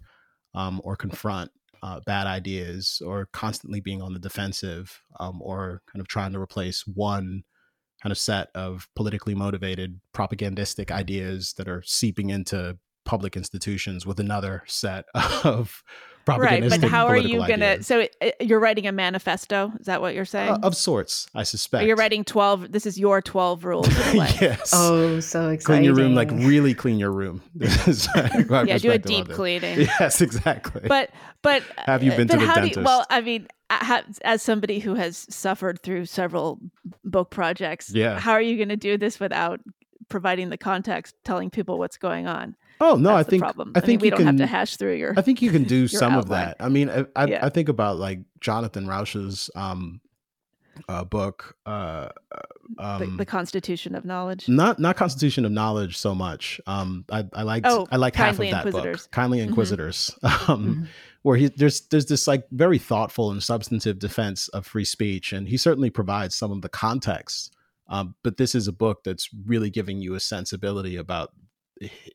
um, or confront uh, bad ideas or constantly being on the defensive um, or kind of trying to replace one kind of set of politically motivated propagandistic ideas that are seeping into public institutions with another set [laughs] of right but how are you gonna so it, you're writing a manifesto? Is that what you're saying? Uh, of sorts i suspect. Or you're writing 12 this is your 12 rules [laughs] yes. Oh so exciting clean your room like really clean your room. [laughs] Yeah do a deep cleaning. Yes exactly. But but have you been to the dentist you, well i mean as somebody who has suffered through several book projects yeah. how are you going to do this without providing the context telling people what's going on Oh no, I think. I think I mean, we don't can, have to hash through your. I think you can do [laughs] some outline. of that. I mean, I I, yeah. I, think about like Jonathan Rauch's um, uh, book, uh, um, the, the, Constitution of Knowledge. Not not Constitution of Knowledge so much. Um, I I liked oh, I like half of that book, Kindly mm-hmm. Inquisitors, mm-hmm. [laughs] um, mm-hmm. where he there's there's this like very thoughtful and substantive defense of free speech, and he certainly provides some of the context. Um, but this is a book that's really giving you a sensibility about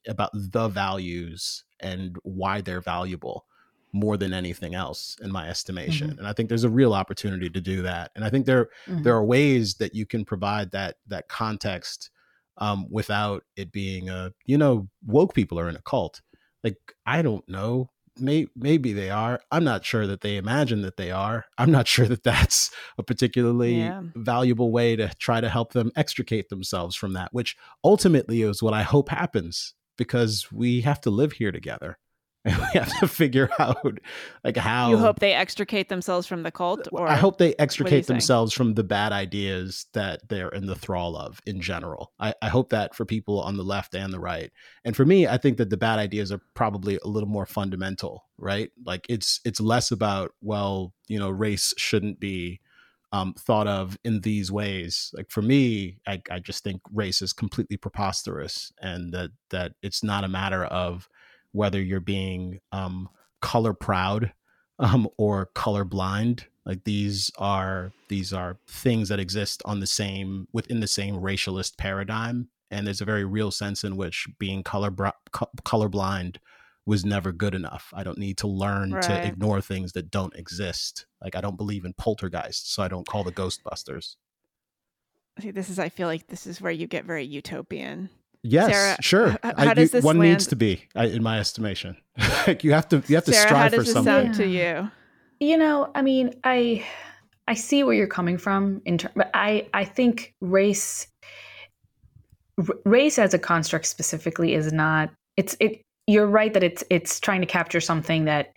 about the values and why they're valuable more than anything else in my estimation mm-hmm. and i think there's a real opportunity to do that and i think there mm-hmm. there are ways that you can provide that that context um, without it being a you know woke people are in a cult like i don't know may, maybe they are. I'm not sure that they imagine that they are. I'm not [laughs] sure that that's a particularly yeah. valuable way to try to help them extricate themselves from that, which ultimately is what I hope happens because we have to live here together. [laughs] and we have to figure out like how You hope they extricate themselves from the cult, or I hope they extricate saying? themselves from the bad ideas that they're in the thrall of in general. I, I hope that for people on the left and the right. And for me, I think that the bad ideas are probably a little more fundamental, right? Like it's it's less about, well, you know, race shouldn't be um, thought of in these ways. Like for me, I, I just think race is completely preposterous and that that it's not a matter of whether you're being um, color proud um, or color blind. Like these are these are things that exist on the same within the same racialist paradigm, and there's a very real sense in which being color color blind was never good enough. I don't need to learn Right. to ignore things that don't exist. Like I don't believe in poltergeists, so I don't call the Ghostbusters. See, this is. I feel like this is where you get very utopian. Yes, Sarah, sure. h- h- I- how does you- this one needs to be, I, in my estimation. [laughs] like you have to, you have to Sarah, how does for this something. sound to you? You know, I mean, I I see where you're coming from in terms, but I I think race r- race as a construct specifically is not. It's it. You're right that it's it's trying to capture something that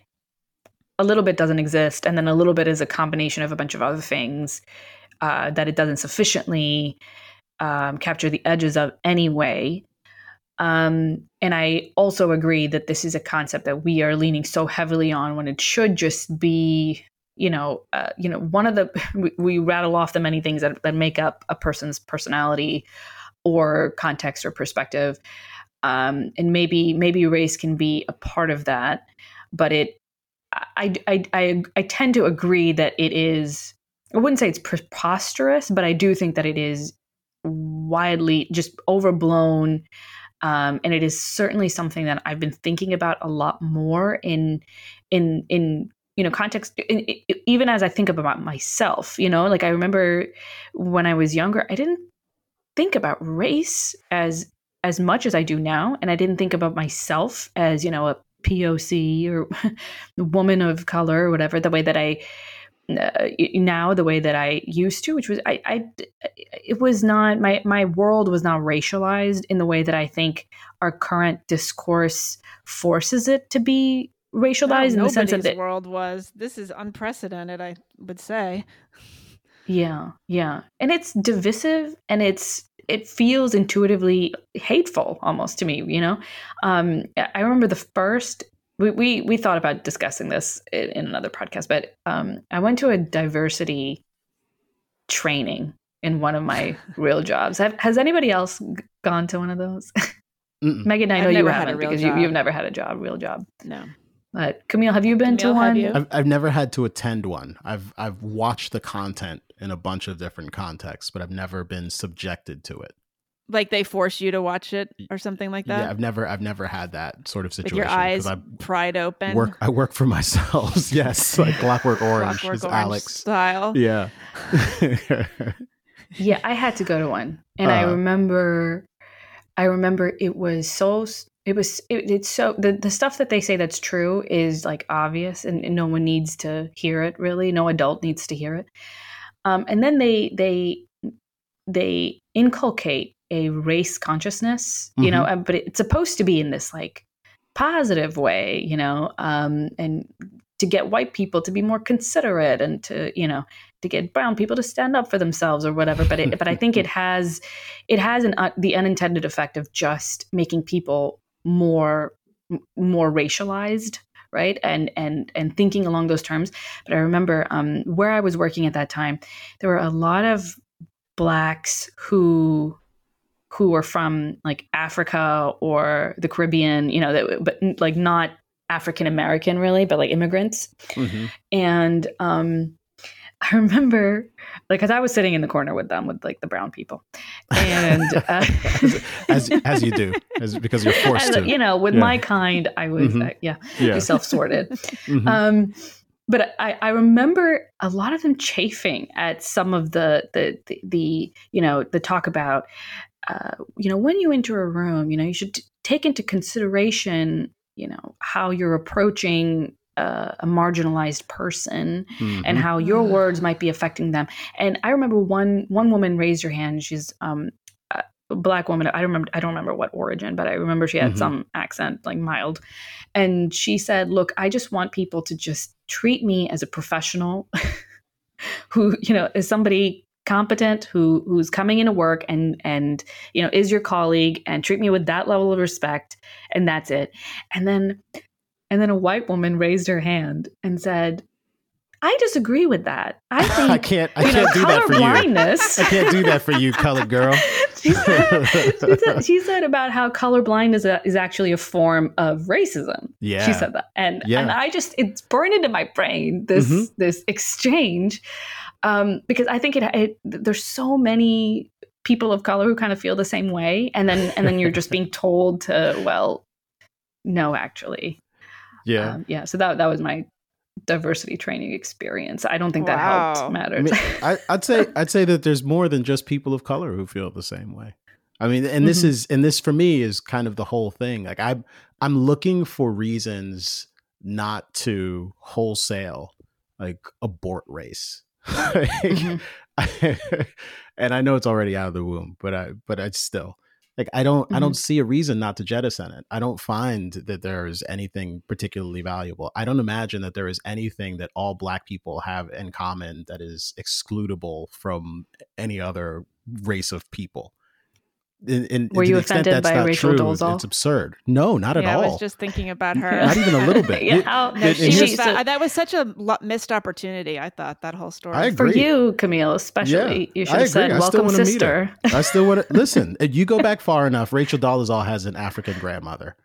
a little bit doesn't exist, and then a little bit is a combination of a bunch of other things uh, that it doesn't sufficiently um, capture the edges of anyway. Um, and I also agree that this is a concept that we are leaning so heavily on when it should just be, you know, uh, you know, one of the [laughs] we, we rattle off the many things that, that make up a person's personality or context or perspective, um, and maybe maybe race can be a part of that, but it, I I I, I tend to agree that it is. I wouldn't say it's preposterous, but I do think that it is widely just overblown um, and it is certainly something that I've been thinking about a lot more in in in you know context in, in- even as I think about myself you know? Like I remember when I was younger I didn't think about race as as much as I do now and I didn't think about myself as you know a POC or [laughs] woman of color or whatever the way that I uh, now the way that I used to, which was I, I, it was not my my world was not racialized in the way that I think our current discourse forces it to be racialized in the sense that it, world was. This is unprecedented. I would say. yeah yeah and it's divisive and it's it feels intuitively hateful almost to me you know um i remember the first we we, we thought about discussing this in, in another podcast but um i went to a diversity training in one of my [laughs] real jobs Have, has anybody else gone to one of those Mm-mm. [laughs] Meghan i I've know you never had a haven't because you, job. you've never had a job real job No. but Kmele have you been to Kmele, have one? I've, I've never had to attend one. I've I've watched the content in a bunch of different contexts, but I've never been subjected to it. Like they force you to watch it or something like that. Yeah, I've never I've never had that sort of With situation your eyes 'cause pried open. work I work for myself. [laughs] yes, like Clockwork [laughs] Orange Clockwork is Orange Alex. style. Yeah. [laughs] yeah i had to go to one and i Uh. remember i remember it was so it was it, it's so the, the stuff that they say that's true is like obvious and, and no one needs to hear it really no adult needs to hear it um, and then they they they inculcate a race consciousness you know uh, but it's supposed to be in this like positive way you know um, and to get white people to be more considerate and to you know to get brown people to stand up for themselves or whatever but it, but I think it [laughs] has it has an uh, the unintended effect of just making people more more racialized right? And and and thinking along those terms. But I remember um, where I was working at that time there were a lot of blacks who who were from like Africa or the Caribbean you know that but like not African American really but like immigrants Mhm. and um [laughs] i remember like because i was sitting in the corner with them with like the brown people and [laughs] uh, as, as as you do, as because you're [laughs] forced and, to. you know with Yeah. my kind i was Mhm. uh, yeah, yeah. self-sorted Mhm. um but I, I remember a lot of them chafing at some of the the the, the you know the talk about uh, you know when you enter a room you know you should t- take into consideration you know how you're approaching uh, a marginalized person and Mhm. how your Mhm. words might be affecting them. And I remember one one woman raised her hand. She's um, uh, black woman. I remember I don't remember what origin, but I remember she had mm-hmm. some accent, like mild. And she said, "Look, I just want people to just treat me as a professional [laughs] who, you know, is somebody competent who who's coming into work and and you know is your colleague and treat me with that level of respect and that's it and then and then a white woman raised her hand and said I disagree with that. I [laughs] think I can't. I can't know, do that for you. Blindness. I can't do that for you, colored girl. [laughs] she, said, she, said, she, said, about how color blindness is, is actually a form of racism. Yeah, she said that, and yeah. and I just it's burned into my brain this mm-hmm. this exchange um, because I think it, it there's so many people of color who kind of feel the same way, and then and then you're just being [laughs] told to well, no, actually, yeah, um, yeah. So that that was my diversity training experience. I don't think that wow. helped matters. I mean, I, [laughs] would say I'd say that there's more than just people of color who feel the same way. I mean, and this mm-hmm. is and this for me is kind of the whole thing. Like I'm I'm looking for reasons not to wholesale like abort race. Mm-hmm. [laughs] and I know it's already out of the womb, but I but I still like I don't mm-hmm. I don't see a reason not to jettison it. I don't find that there is anything particularly valuable. I don't imagine that there is anything that all black people have in common that is excludable from any other race of people. In, in, Were you offended by Rachel true, Dolezal? It's absurd. No, not yeah, at all. I was just thinking about [laughs] her. not even a little bit. [laughs] yeah, oh, no, she was, that, that, was such a missed opportunity. I thought that whole story. I agree. For you, Kmele, especially, yeah, you should have said, "Welcome, sister." I still want to [laughs] listen. You go back far enough. Rachel Dolezal has an African grandmother.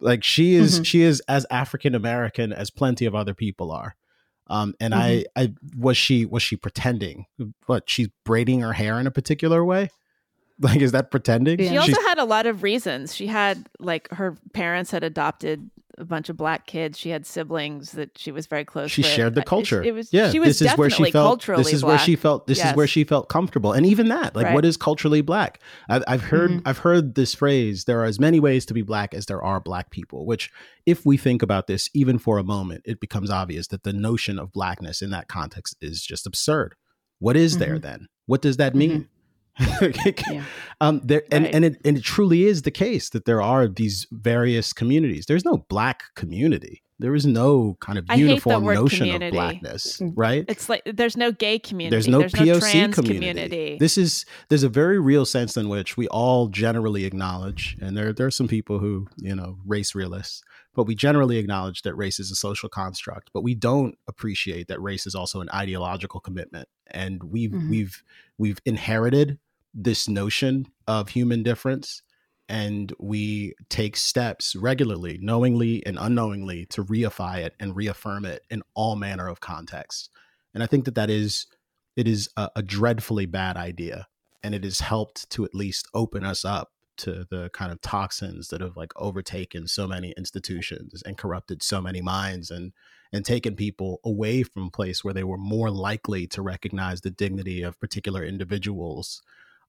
Like she is, mm-hmm. she is as African American as plenty of other people are. Um, and mm-hmm. I, I was she was she pretending? What she's braiding her hair in a particular way? [laughs] Like, is that pretending? She also She's... had a lot of reasons. She had like her parents had adopted a bunch of black kids. She had siblings that she was very close. She with. shared the culture. It, it was yeah. She was this is where she felt. This is black. where she felt. This yes. is where she felt comfortable. And even that, like, right. what is culturally black? I've, I've heard. Mm-hmm. I've heard this phrase. There are as many ways to be black as there are black people. Which, if we think about this even for a moment, it becomes obvious that the notion of blackness in that context is just absurd. What is mm-hmm. there then? What does that mean? Mm-hmm [laughs] yeah. um, there and, right. and it and it truly is the case that there are these various communities. There's no black community. There is no kind of uniform notion community. of blackness, mm. right? It's like there's no gay community. There's no there's POC no community. community. This is there's a very real sense in which we all generally acknowledge, and there there are some people who you know race realists, but we generally acknowledge that race is a social construct. But we don't appreciate that race is also an ideological commitment, and we've mm-hmm. we've we've inherited this notion of human difference and we take steps regularly, knowingly and unknowingly, to reify it and reaffirm it in all manner of contexts. And I think that that is it is a, a, dreadfully bad idea, and it has helped to at least open us up to the kind of toxins that have like overtaken so many institutions and corrupted so many minds and and taken people away from a place where they were more likely to recognize the dignity of particular individuals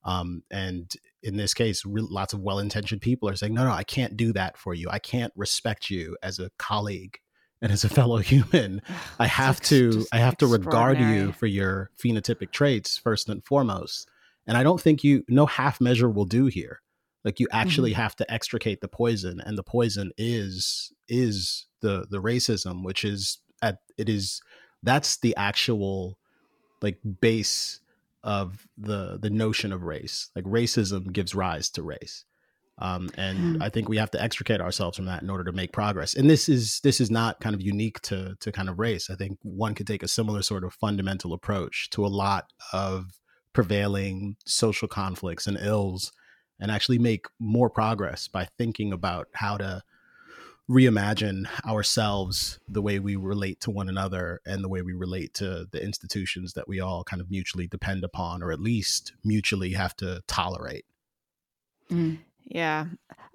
um, and in this case, re- lots of well intentioned people are saying, no, no, I can't do that for you. I can't respect you as a colleague and as a fellow [laughs] human. I have to, I have to regard you for your phenotypic traits first and foremost. And I don't think you, no half measure will do here. Like you actually mm-hmm. have to extricate the poison, and the poison is is the the racism, which is at it is that's the actual like base of the the notion of race. Like racism gives rise to race. Um, and. I think we have to extricate ourselves from that in order to make progress. And this is this is not kind of unique to to kind of race. I think one could take a similar sort of fundamental approach to a lot of prevailing social conflicts and ills, and actually make more progress by thinking about how to reimagine ourselves the way we relate to one another and the way we relate to the institutions that we all kind of mutually depend upon or at least mutually have to tolerate mm. yeah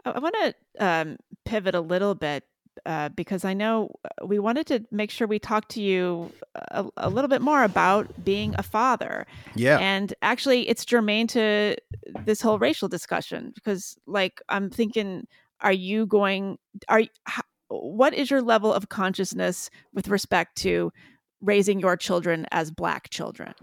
i, I want to um, pivot a little bit uh, because I know uh, we wanted to make sure we talked to you a, a, little bit more about being a father. Yeah. And actually, it's germane to this whole racial discussion because, like, I'm thinking are you going are what is your level of consciousness with respect to raising your children as black children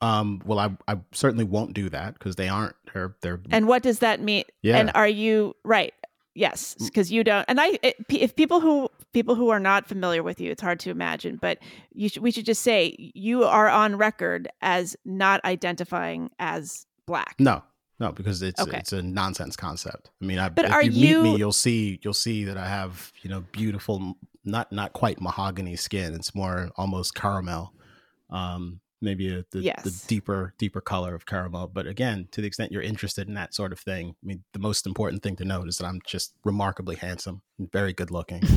Um, well, I, I certainly won't do that because they aren't. They're, they're And what does that mean? Yeah. And are you right? Yes, because you don't. And I, it, if people who people who are not familiar with you, it's hard to imagine. But you should, we should just say you are on record as not identifying as black. no, no, because it's Okay. it's a nonsense concept. I mean, I, But if are you meet me, you- you'll see you'll see that I have you know beautiful, not not quite mahogany skin. It's more almost caramel. Um, maybe a, the, the deeper deeper color of caramel. But again, to the extent you're interested in that sort of thing, I mean, the most important thing to note is that I'm just remarkably handsome and very good looking. [laughs]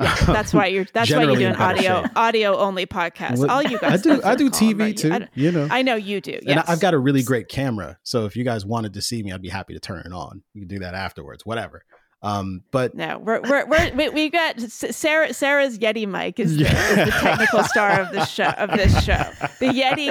Yeah, [laughs] that's why you're. That's why you do an audio shape. audio only podcast. Well, All you guys. I do. I do TV about you. too. You know, I know you do. Yes. and I've got a really great camera. So if you guys wanted to see me, I'd be happy to turn it on. you can do that afterwards, whatever. Um, but No, we're we're, we're we, we got Sarah Sarah's Yeti mic is the, is the technical star of this show of this show. The Yeti,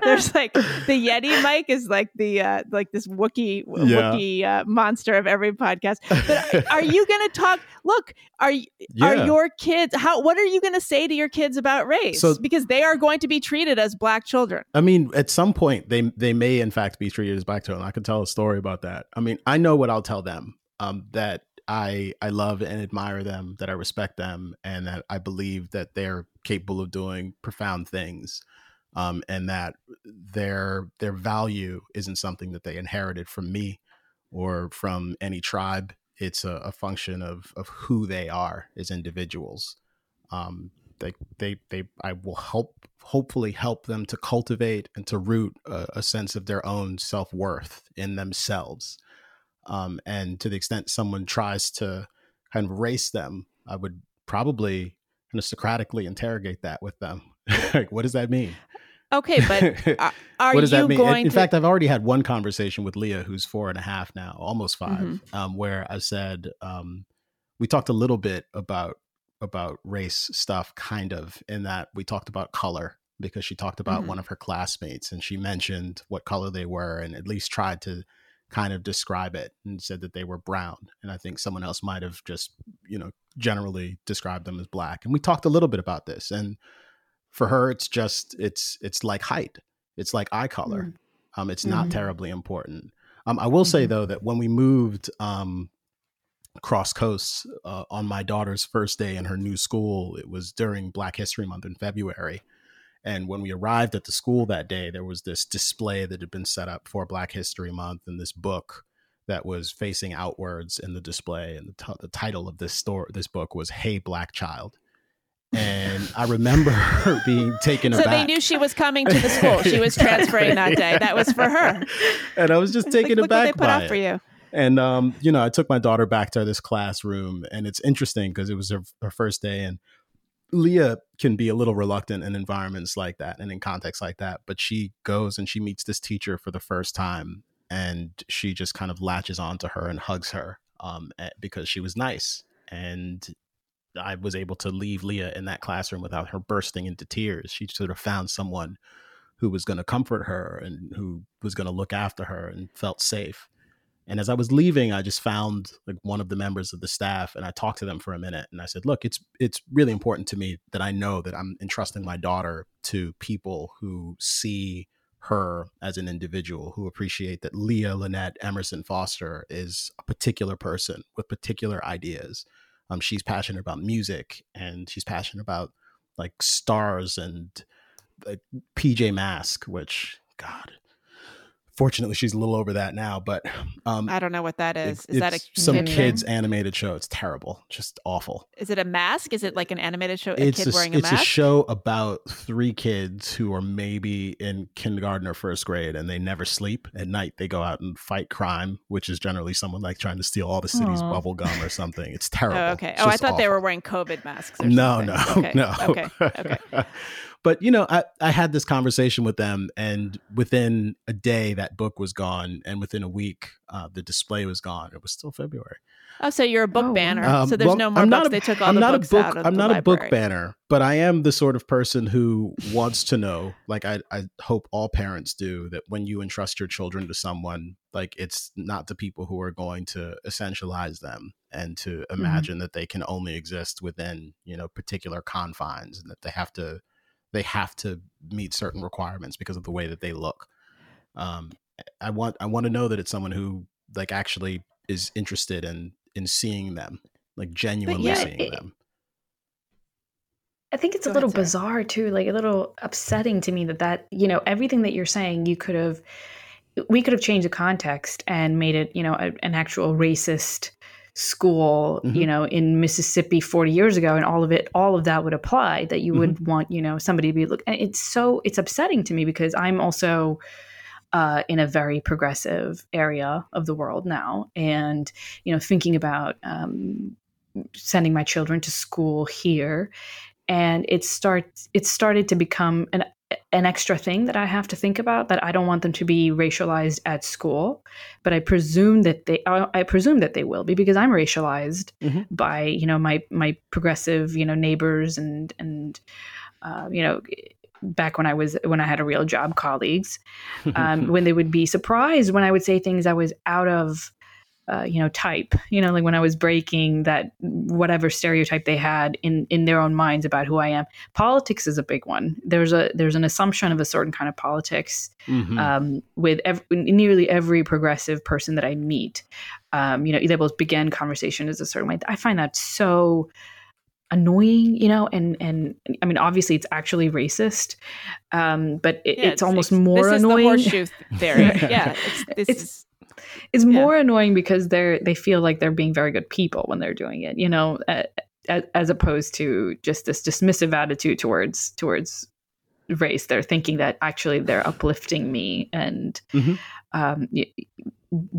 [laughs] there's like the Yeti mic is like the uh, like this Wookie Yeah. Wookie uh, monster of every podcast. But are you going to talk? Look, are you, are your kids? How what are you going to say to your kids about race? So- because they are going to be treated as black children. I mean, at some point, they they may in fact be treated as black children. I could tell a story about that. I mean, I know what I'll tell them. Um, that I I love and admire them, that I respect them, and that I believe that they're capable of doing profound things. Um, and that their their value isn't something that they inherited from me or from any tribe. It's a, a function of of who they are as individuals. Um, they they they I will help hopefully help them to cultivate and to root a, a sense of their own self worth in themselves. Um, and to the extent someone tries to kind of race them, I would probably kind of Socratically interrogate that with them. [laughs] like, what does that mean? Okay, but [laughs] are, are what does you that mean? In- going in to? fact, I've already had one conversation with Leah, who's four and a half now, almost 5 Mhm. um, where I said um, we talked a little bit about about race stuff, kind of, in that we talked about color because she talked about Mhm. one of her classmates and she mentioned what color they were and at least tried to kind of describe it and said that they were brown. And I think someone else might have just, you know, generally described them as black. And we talked a little bit about this. And for her, it's just it's it's like height. It's like eye color. Um, it's not Mhm. terribly important. Um, I will say Mhm. though that when we moved um, cross coasts uh, on my daughter's first day in her new school, it was during Black History Month in February. And when we arrived at the school that day, there was this display that had been set up for Black History Month and this book that was facing outwards in the display. And the, t- the title of this store, this book was "Hey Black Child." And I remember [laughs] her being taken So aback. they knew she was coming to the school. She was [laughs] transferring that day. That was for her. and I was just Like, taken look what they put by out it. for you. And um, you know, I took my daughter back to this classroom, and it's interesting because it was her, her first day, and Leah can be a little reluctant in environments like that and in contexts like that, but she goes and she meets this teacher for the first time, and she just kind of latches onto her and hugs her um, because she was nice, and I was able to leave Leah in that classroom without her bursting into tears. She sort of found someone who was going to comfort her and who was going to look after her and felt safe. And as I was leaving, I just found like one of the members of the staff and I talked to them for a minute and I said, "Look, it's it's really important to me that I know that I'm entrusting my daughter to people who see her as an individual, who appreciate that Leah Lynette Emerson Foster is a particular person with particular ideas. Um, she's passionate about music and she's passionate about like stars and like PJ Mask, which God, fortunately she's a little over that now. But um, I don't know what that is. it- Is that a some kid kids thing? animated show? It's terrible, just awful. Is it a mask? Is it like an animated show? A it's kid a, wearing a it's a show about three kids who are maybe in kindergarten or first grade, and they never sleep. At night, they go out and fight crime, which is generally someone like trying to steal all the city's Aw. bubble gum or something. It's terrible. Oh, okay. Oh, I thought they were wearing COVID masks. Or No, something. no, Okay. [laughs] no. Okay. Okay. [laughs] but you know, I, I had this conversation with them, and within a day, that book was gone, and within a week, uh, the display was gone. It was still February. Oh, so you're a book Oh, banner. Um, so there's well, no more I'm books. not a- they took all I'm the not books a book. out of I'm the not a book banner, but I am the sort of person who wants to know. Like I, I hope all parents do that when you entrust your children to someone, like it's not the people who are going to essentialize them and to Mm-hmm. imagine that they can only exist within you know particular confines and that they have to they have to meet certain requirements because of the way that they look. Um, I want I want to know that it's someone who like actually is interested in in seeing them, like genuinely yeah, seeing it- them. I think it's Go a little ahead, bizarre too, like a little upsetting to me that that you know everything that you're saying you could have, we could have changed the context and made it you know a, an actual racist school you Mhm. know in Mississippi 40 years ago and all of it all of that would apply that you would want you know somebody to be look it's so it's upsetting to me because I'm also uh, in a very progressive area of the world now and you know thinking about um, sending my children to school here and it starts it started to become an an extra thing that I have to think about that I don't want them to be racialized at school, but I presume that they I I presume that they will be because I'm racialized Mhm. by you know my my progressive you know neighbors and and uh, you know back when I was when I had a real job colleagues [laughs] um, when they would be surprised when I would say things I was out of, uh, you know, type. You know, like when I was breaking that whatever stereotype they had in in their own minds about who I am. Politics is a big one. There's a there's an assumption of a certain kind of politics Mhm. um, with ev- nearly every progressive person that I meet. Um, you know, they will begin conversation as a certain way. I find that so annoying, you know, and and I mean, obviously, it's actually racist, um, but it, Yeah, it's, almost it's- more this annoying. Is the horseshoe theory. [laughs] yeah, it's, this It's- is It's Yeah. more annoying because they're they feel like they're being very good people when they're doing it, you know, as, as opposed to just this dismissive attitude towards towards race. They're thinking that actually they're uplifting me and Mhm. um,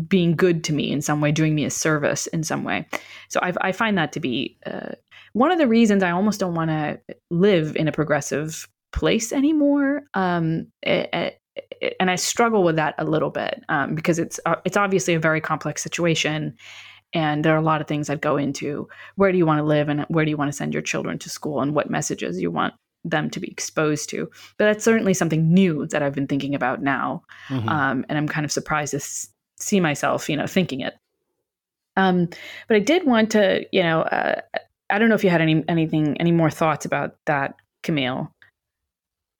being good to me in some way, doing me a service in some way. So I, I find that to be uh, one of the reasons I almost don't want to live in a progressive place anymore. Um, eh, and I struggle with that a little bit um, because it's uh, it's obviously a very complex situation, and there are a lot of things that go into where do you want to live and where do you want to send your children to school and what messages you want them to be exposed to. But that's certainly something new that I've been thinking about now, Mhm. um, and I'm kind of surprised to s- see myself, you know, thinking it. Um, but I did want to, you know, uh, I don't know if you had any anything any more thoughts about that, Kmele.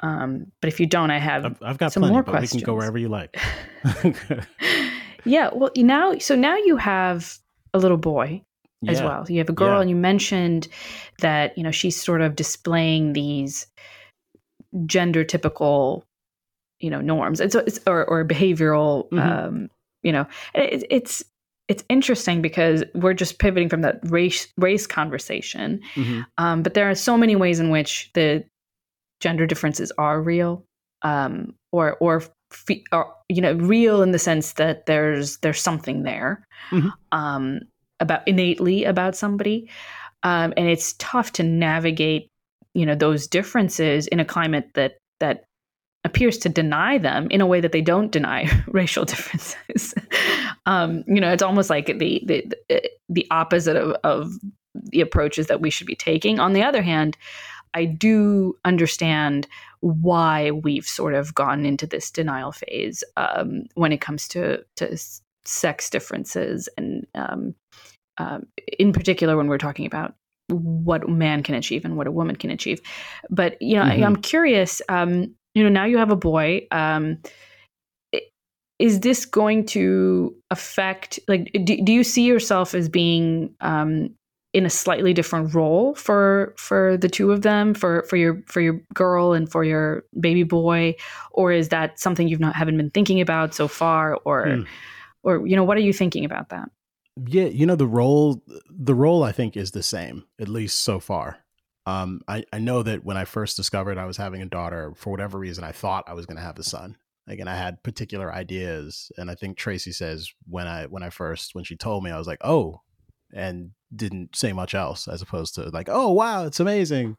Um, but if you don't, I have I've, I've got some plenty, more but we can go wherever you like. [laughs] [laughs] yeah well now so now you have a little boy as Yeah. well you have a girl Yeah. and you mentioned that you know she's sort of displaying these gender typical you know norms and so it's or, or behavioral Mhm. um you know it, it's it's interesting because we're just pivoting from that race race conversation Mhm. um, but there are so many ways in which the gender differences are real, um, or or, fe- or you know real in the sense that there's there's something there Mhm. um, about innately about somebody, um, and it's tough to navigate you know those differences in a climate that that appears to deny them in a way that they don't deny [laughs] racial differences. [laughs] um, you know, it's almost like the the the opposite of, of the approaches that we should be taking. On the other hand, I do understand why we've sort of gone into this denial phase um, when it comes to to sex differences, and um, um, in particular when we're talking about what a man can achieve and what a woman can achieve. But you know, I, Mhm. I'm curious. Um, you know, now you have a boy. Um, is this going to affect? Like, do, do you see yourself as being um, in a slightly different role for for the two of them for for your for your girl and for your baby boy or is that something you've not haven't been thinking about so far or Hmm. or you know what are you thinking about that Yeah, you know the role the role I think is the same at least so far. Um, I I know that when I first discovered I was having a daughter, for whatever reason, I thought I was going to have a son. Like, and I had particular ideas, and I think Tracy says when I when I first when she told me, I was like, oh, and didn't say much else, as opposed to like, oh wow, it's amazing.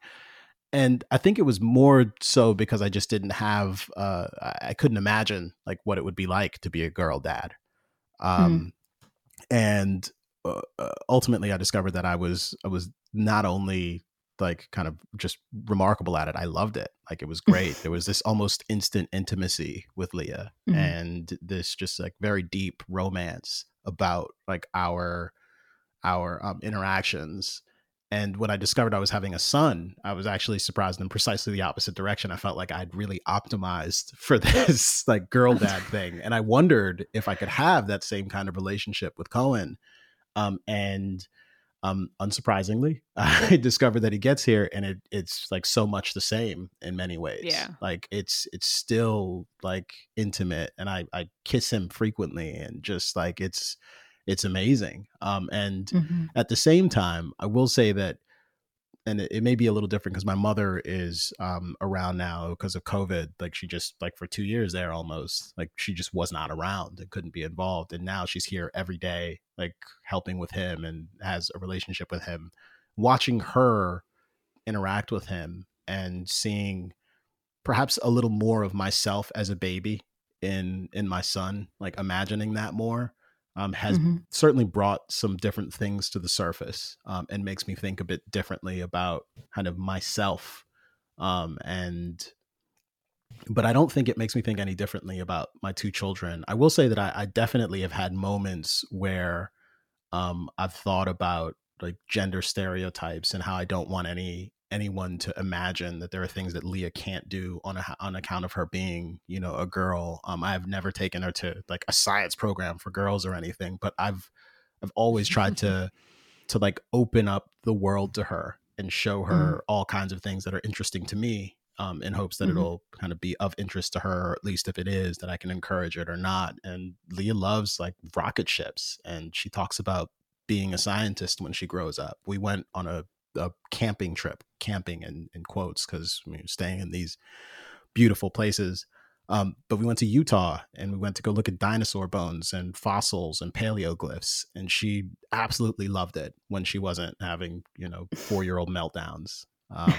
And I think it was more so because I just didn't have, uh, I couldn't imagine like what it would be like to be a girl dad. Um, and uh, uh, ultimately i discovered that i was i was not only like kind of just remarkable at it i loved it like it was great there was [laughs] this almost instant intimacy with leah Mhm. and this just like very deep romance about like our our um, interactions and when I discovered I was having a son, I was actually surprised in precisely the opposite direction. I felt like I'd really optimized for [laughs] this like girl [laughs] dad thing. And I wondered if I could have that same kind of relationship with Cohen. Um, and um, unsurprisingly, [laughs] I discovered that he gets here and it, it's like so much the same in many ways. Yeah. Like it's it's still like intimate and I, I kiss him frequently and just like it's it's amazing. Um, and Mhm. at the same time, I will say that, and it, it may be a little different because my mother is um, around now because of COVID. Like she just like for two years there almost, like she just was not around and couldn't be involved. And now she's here every day, like helping with him and has a relationship with him. Watching her interact with him and seeing perhaps a little more of myself as a baby in in my son, like imagining that more um, has Mhm. certainly brought some different things to the surface um, and makes me think a bit differently about kind of myself um, and but i don't think it makes me think any differently about my two children i will say that i, I definitely have had moments where um, i've thought about like gender stereotypes and how i don't want any anyone to imagine that there are things that leah can't do on a, on account of her being you know a girl. Um, i've never taken her to like a science program for girls or anything but i've i've always tried to [laughs] to like open up the world to her and show her all kinds of things that are interesting to me um, in hopes that Mhm. it'll kind of be of interest to her or at least if it is that i can encourage it or not. And leah loves like rocket ships and she talks about being a scientist when she grows up. We went on a, a camping trip camping in, in quotes because we were staying in these beautiful places um, but we went to Utah and we went to go look at dinosaur bones and fossils and paleoglyphs. And she absolutely loved it when she wasn't having, you know, four year old meltdowns. [laughs] Um,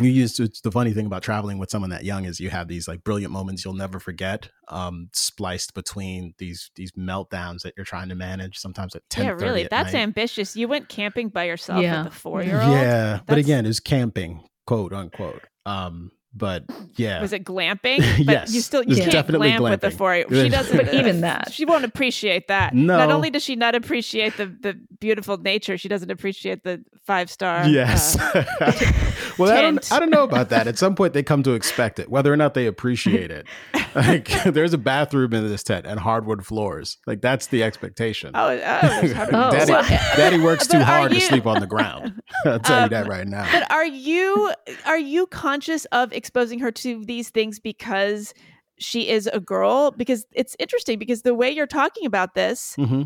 you used it's the funny thing about traveling with someone that young is you have these like brilliant moments you'll never forget, um, spliced between these these meltdowns that you're trying to manage. Sometimes at ten. Yeah, really. at That's night. ambitious. You went camping by yourself Yeah. with a four year old. Yeah, but again, it's camping, quote unquote. Um, but yeah, Was it glamping? [laughs] But Yes, you still you can't definitely glamp with the four. She doesn't. [laughs] But even that. she won't appreciate that. No. Not only does she not appreciate the the beautiful nature, she doesn't appreciate the five star. Yes. uh, [laughs] well, I don't, I don't know about that. At some point, they come to expect it, whether or not they appreciate it. Like, [laughs] there's a bathroom in this tent and hardwood floors. Like, that's the expectation. oh, oh, there's [laughs] Oh, Daddy, well, Daddy works too hard you- to sleep on the ground. [laughs] I'll tell you Um, that right now. But are you are you conscious of exposing her to these things because she is a girl? Because it's interesting because the way you're talking about this, hmm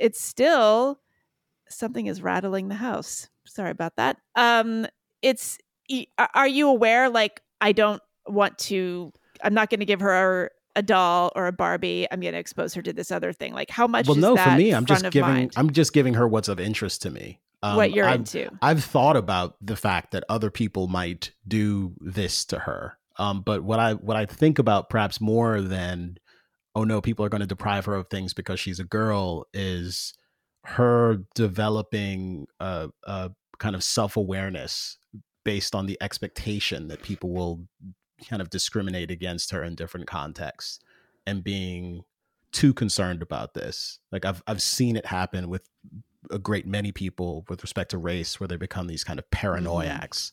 it's still something is rattling the house. Sorry about that. Um, it's are- are you aware? Like, I don't want to. I'm not going to give her a doll or a Barbie. I'm going to expose her to this other thing. Like, how much? Well, no, for me, I'm just giving. mind? I'm just giving her what's of interest to me. Um, what you're I've, into. I've thought about the fact that other people might do this to her. Um, but what I what I think about perhaps more than oh no, people are going to deprive her of things because she's a girl is her developing a, a kind of self awareness based on the expectation that people will kind of discriminate against her in different contexts and being too concerned about this. Like I've I've seen it happen with a great many people with respect to race where they become these kind of paranoiacs.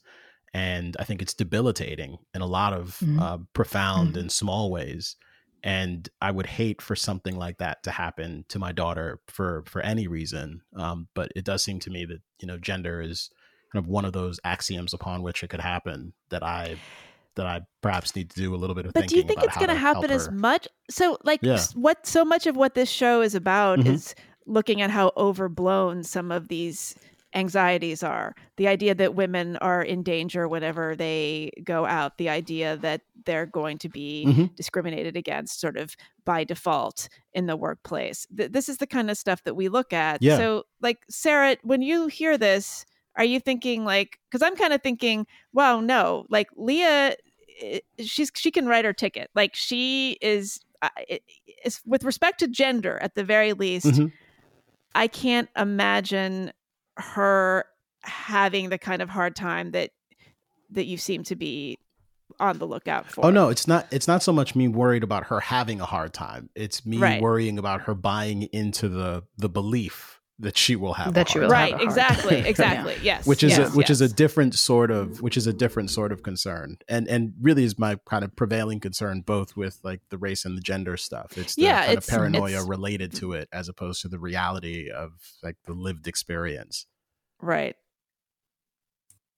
And I think it's debilitating in a lot of Mhm. uh, profound Mhm. and small ways. And I would hate for something like that to happen to my daughter for for any reason. Um, but it does seem to me that you know gender is kind of one of those axioms upon which it could happen that I that I perhaps need to do a little bit of But do you think it's going to happen as much? So, like, Yeah. what so much of what this show is about Mhm. is looking at how overblown some of these anxieties are. The idea that women are in danger whenever they go out, the idea that they're going to be Mhm. discriminated against sort of by default in the workplace. Th- this is the kind of stuff that we look at. Yeah. So, like, Sarah, when you hear this, are you thinking like because i'm kind of thinking wow no like leah she's she can write her ticket like she is uh, is with respect to gender at the very least Mhm. i can't imagine her having the kind of hard time that that you seem to be on the lookout for Oh no, it's not. It's not so much me worried about her having a hard time. It's me Right. worrying about her buying into the the belief that she will have That a she will right, have a exactly, [laughs] exactly. Yes. which is yes, a, which is a different sort of which is a different sort of concern and and really is my kind of prevailing concern both with like the race and the gender stuff it's the Yeah, kind it's- of paranoia related mm. to it as opposed to the reality of like the lived experience right.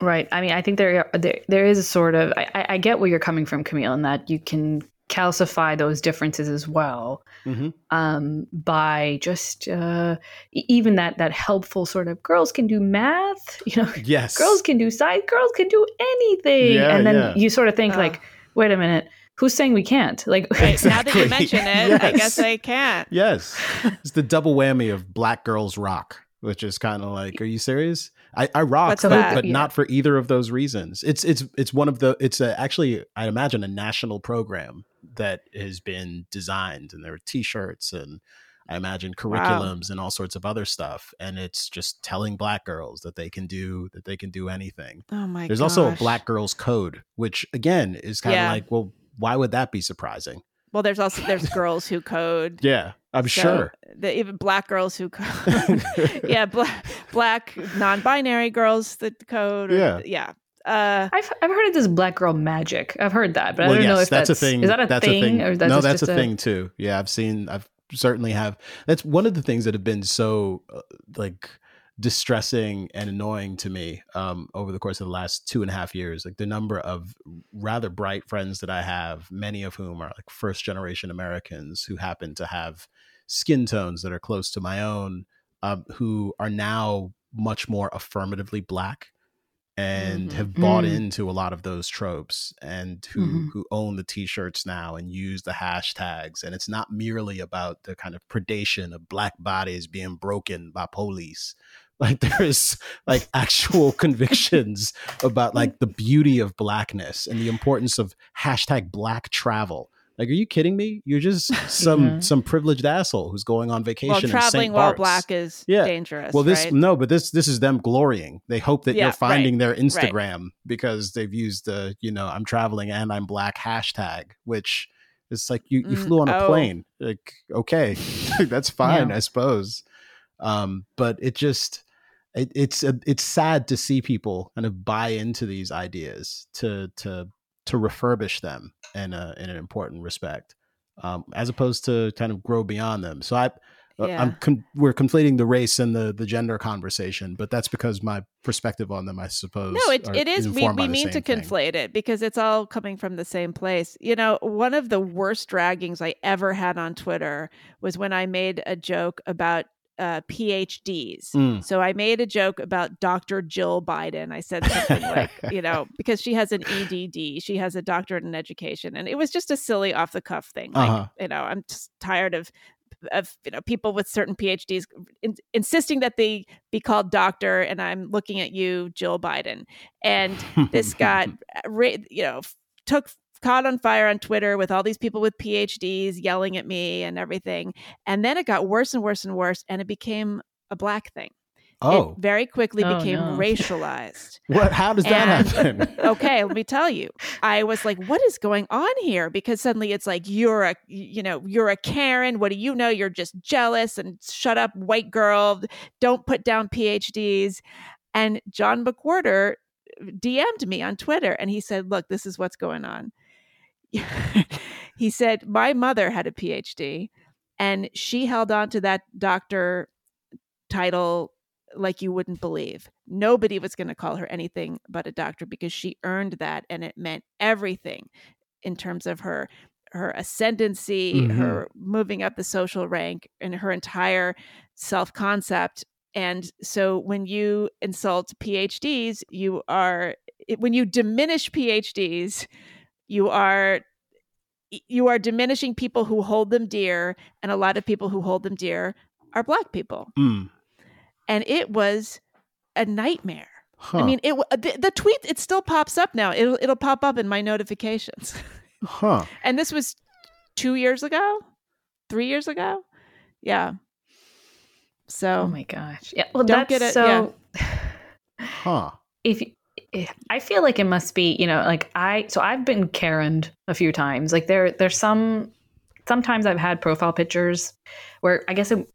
Right. I mean, I think there there, there is a sort of I, I- I get where you're coming from, Kmele, in that you can calcify those differences as well mm-hmm. um, by just uh, even that that helpful sort of girls can do math, [laughs] you know, yes girls can do science, girls can do anything, Yeah, and then yeah. you sort of think Uh. like, wait a minute, who's saying we can't? [laughs] Like, Right. Now that you mention it, I guess I can't. yes it's the double whammy of black girls rock which is kind of like are you serious i, I rock but, that? but Yeah. not for either of those reasons it's it's it's one of the it's a, actually i imagine a national program that has been designed and there are t-shirts and i imagine curriculums and all sorts of other stuff and it's just telling black girls that they can do that they can do anything Oh my there's also a black girls code which again is kind of Yeah. like well why would that be surprising Well, there's also there's girls who code. [laughs] yeah i'm So, sure The, even black girls who code. [laughs] [laughs] yeah, black black non-binary girls that code. or- Yeah. yeah. Uh, I've I've heard of this black girl magic. I've heard that, but I don't yes, know if that's, that's, a thing. Is that a that's thing, a thing. or that's no, just that's just a thing too. Yeah, I've seen. I've certainly have. That's one of the things that have been so uh, like distressing and annoying to me um, over the course of the last two and a half years. Like the number of rather bright friends that I have, many of whom are like first generation Americans who happen to have skin tones that are close to my own, um, who are now much more affirmatively black and Mhm. have bought Mm. into a lot of those tropes and who Mhm. who own the t-shirts now and use the hashtags and it's not merely about the kind of predation of black bodies being broken by police like there's like actual [laughs] convictions about like the beauty of blackness and the importance of hashtag black travel like are you kidding me you're just some Yeah. some privileged asshole who's going on vacation well, traveling while black is Yeah. dangerous. Well, this right? no, but this this is them glorying. They hope that Yeah, you're finding right, their Instagram because they've used the you know I'm traveling and I'm black hashtag, which is like you you Mm, flew on a oh. plane. Like okay, [laughs] that's fine, Yeah. I suppose. Um, but it just it, it's a, it's sad to see people kind of buy into these ideas to to to refurbish them in a in an important respect, um, as opposed to kind of grow beyond them. So I uh, Yeah. I'm con- we're conflating the race and the the gender conversation, but that's because my perspective on them, I suppose. No, it, it is. We, we mean to thing. conflate it because it's all coming from the same place. You know, one of the worst draggings I ever had on Twitter was when I made a joke about uh, PhDs. Mm. So I made a joke about Dr. Jill Biden. I said something [laughs] like, you know, because she has an EDD, she has a doctorate in education, and it was just a silly off the cuff thing. Like, Uh-huh. you know, I'm just tired of of you know people with certain PhDs in, insisting that they be called doctor, and I'm looking at you, Jill Biden, and this [laughs] got you know took caught on fire on Twitter with all these people with PhDs yelling at me and everything, and then it got worse and worse and worse, and it became a black thing. oh, It very quickly Oh, became no. [laughs] racialized. [laughs] what? How does that And- happen? [laughs] okay, let me tell you. I was like, what is going on here? Because suddenly it's like you're a you know, you're a Karen. What do you know? You're just jealous and shut up, white girl. Don't put down PhDs. And John McWhorter uh, DM'd me on Twitter and he said, Look, this is what's going on. [laughs] he said, My mother had a PhD and she held on to that doctor title like you wouldn't believe. Nobody was going to call her anything but a doctor because she earned that and it meant everything in terms of her her ascendancy, Mhm. her moving up the social rank and her entire self-concept. And so when you insult PhDs, you are it- when you diminish PhDs, you are you are diminishing people who hold them dear and a lot of people who hold them dear are black people Mm, and it was a nightmare. huh, I mean, it the, the tweet it still pops up now. It'll it'll pop up in my notifications. [laughs] huh. and this was 2 years ago? 3 years ago? Yeah. So Oh my gosh. Yeah. Well, Don't that's get it- so. [sighs] Huh. If, if I feel like it must be, you know, like I. So I've been Karened a few times. Like there, there's some. Sometimes I've had profile pictures where I guess it,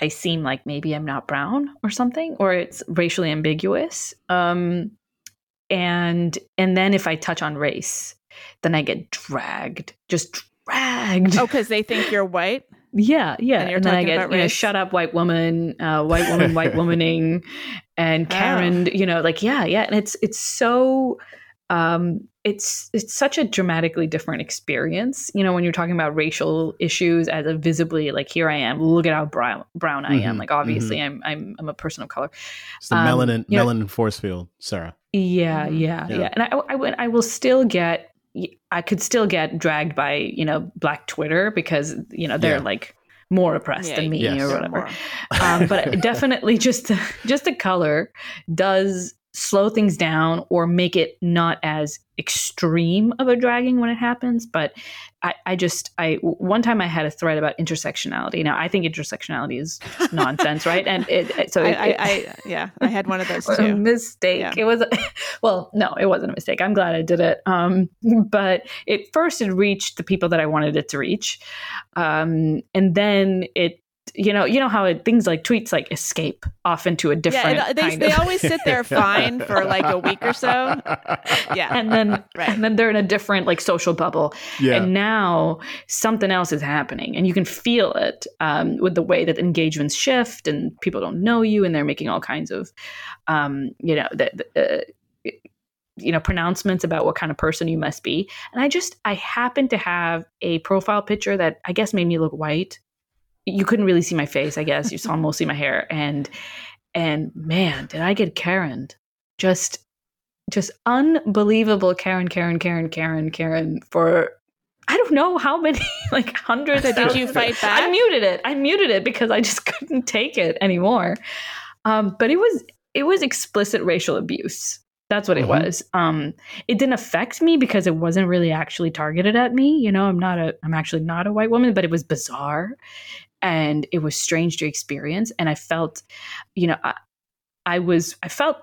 I seem like maybe I'm not brown or something, or it's racially ambiguous. Um, and and then if I touch on race, then I get dragged, just dragged. Oh, because they think you're white. Yeah, yeah. And And, then I get, you know, shut up, white woman, uh, white woman, white [laughs] womaning, and Oh. Karen. You know, like yeah, yeah. And it's it's so, um, it's it's such a dramatically different experience. You know, when you're talking about racial issues as a visibly like here I am, look at how brown brown I am. Mhm, Like obviously I'm I'm I'm a person of color. It's the Um, melanin you know- force field, Sarah. Yeah, Mhm. yeah, Yeah. yeah. And I, I I will still get, I could still get dragged by, you know, Black Twitter because you know they're Yeah. like more oppressed Yeah, than me Yes. or whatever. um, but [laughs] definitely just the, just the color does slow things down or make it not as extreme of a dragging when it happens but I, I just i one time i had a thread about intersectionality now i think intersectionality is [laughs] nonsense right and it, it- so I, it, I, I, yeah, I had one of those [laughs] a too. mistake. Yeah. It was [laughs] well, no, it wasn't a mistake. I'm glad I did it. Um, but it first it reached the people that I wanted it to reach, um, and then it, you know, you know how it, things like tweets like escape off into a different Yeah, it- they, kind they of, always sit there [laughs] fine for like a week or so. [laughs] Yeah, and then Right. and then they're in a different like social bubble, Yeah. and now something else is happening and you can feel it um, with the way that engagements shift and people don't know you and they're making all kinds of um, you know the, the, uh, you know pronouncements about what kind of person you must be and i just i happen to have a profile picture that i guess made me look white you couldn't really see my face i guess you saw [laughs] mostly my hair and and man did i get karen just just unbelievable Karen, Karen, Karen, Karen, Karen for I don't know how many, [laughs] like hundreds. Did you fight back? I muted it. I muted it because I just [laughs] couldn't take it anymore. Um, but it was it was explicit racial abuse. That's what it Mhm. was. Um, it didn't affect me because it wasn't really actually targeted at me. You know, I'm not a I'm actually not a white woman, but it was bizarre and it was strange to experience. And I felt, you know, I, I was I felt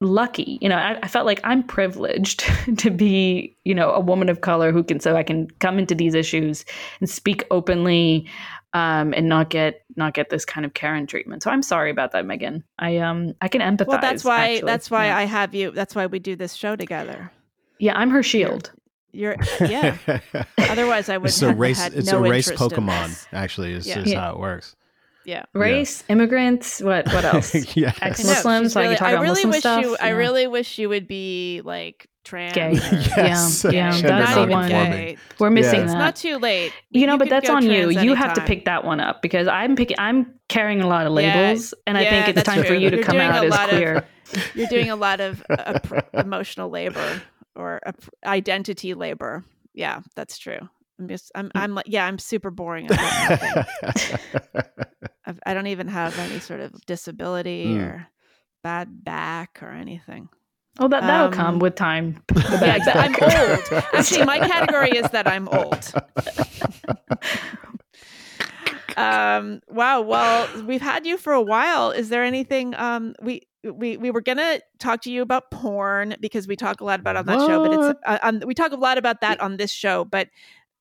lucky you know I, I felt like i'm privileged [laughs] to be you know a woman of color who can so i can come into these issues and speak openly um and not get not get this kind of karen treatment so i'm sorry about that Meghan i um i can empathize well, that's why actually. that's why yeah. I have you. That's why we do this show together. yeah i'm her shield You're yeah. [laughs] Otherwise, I would it's a have race. had It's no a race Pokemon. Actually, is, Yeah. is Yeah. how it works. Yeah. [laughs] race immigrants what what else [laughs] yes. I Ex-Muslims, she's like really, talk I about really Muslim wish stuff, you. I really wish you would be like trans. Gay. or- Yes. Yeah, yeah, Gay. that's not the even one. gay. we're missing Yeah. It's that not too late. you know but that's on you trans you have to pick that one up because i'm picking i'm carrying a lot of Yeah, labels and i yeah, think it's that's time for you to You're come doing out a as lot of- queer You're doing a lot of uh, emotional labor or pr- identity labor. Yeah, that's true. I'm just. I'm. I'm like. Yeah, I'm super boring. I. [laughs] I've, I don't even have any sort of disability Mm. or bad back or anything. Oh, that that'll Um, come with time. [laughs] Yeah, I'm old. Actually, my category is that I'm old. [laughs] um wow well we've had you for a while. Is there anything um we we we were gonna talk to you about porn because we talk a lot about on that show but it's uh, on, we talk a lot about that on this show but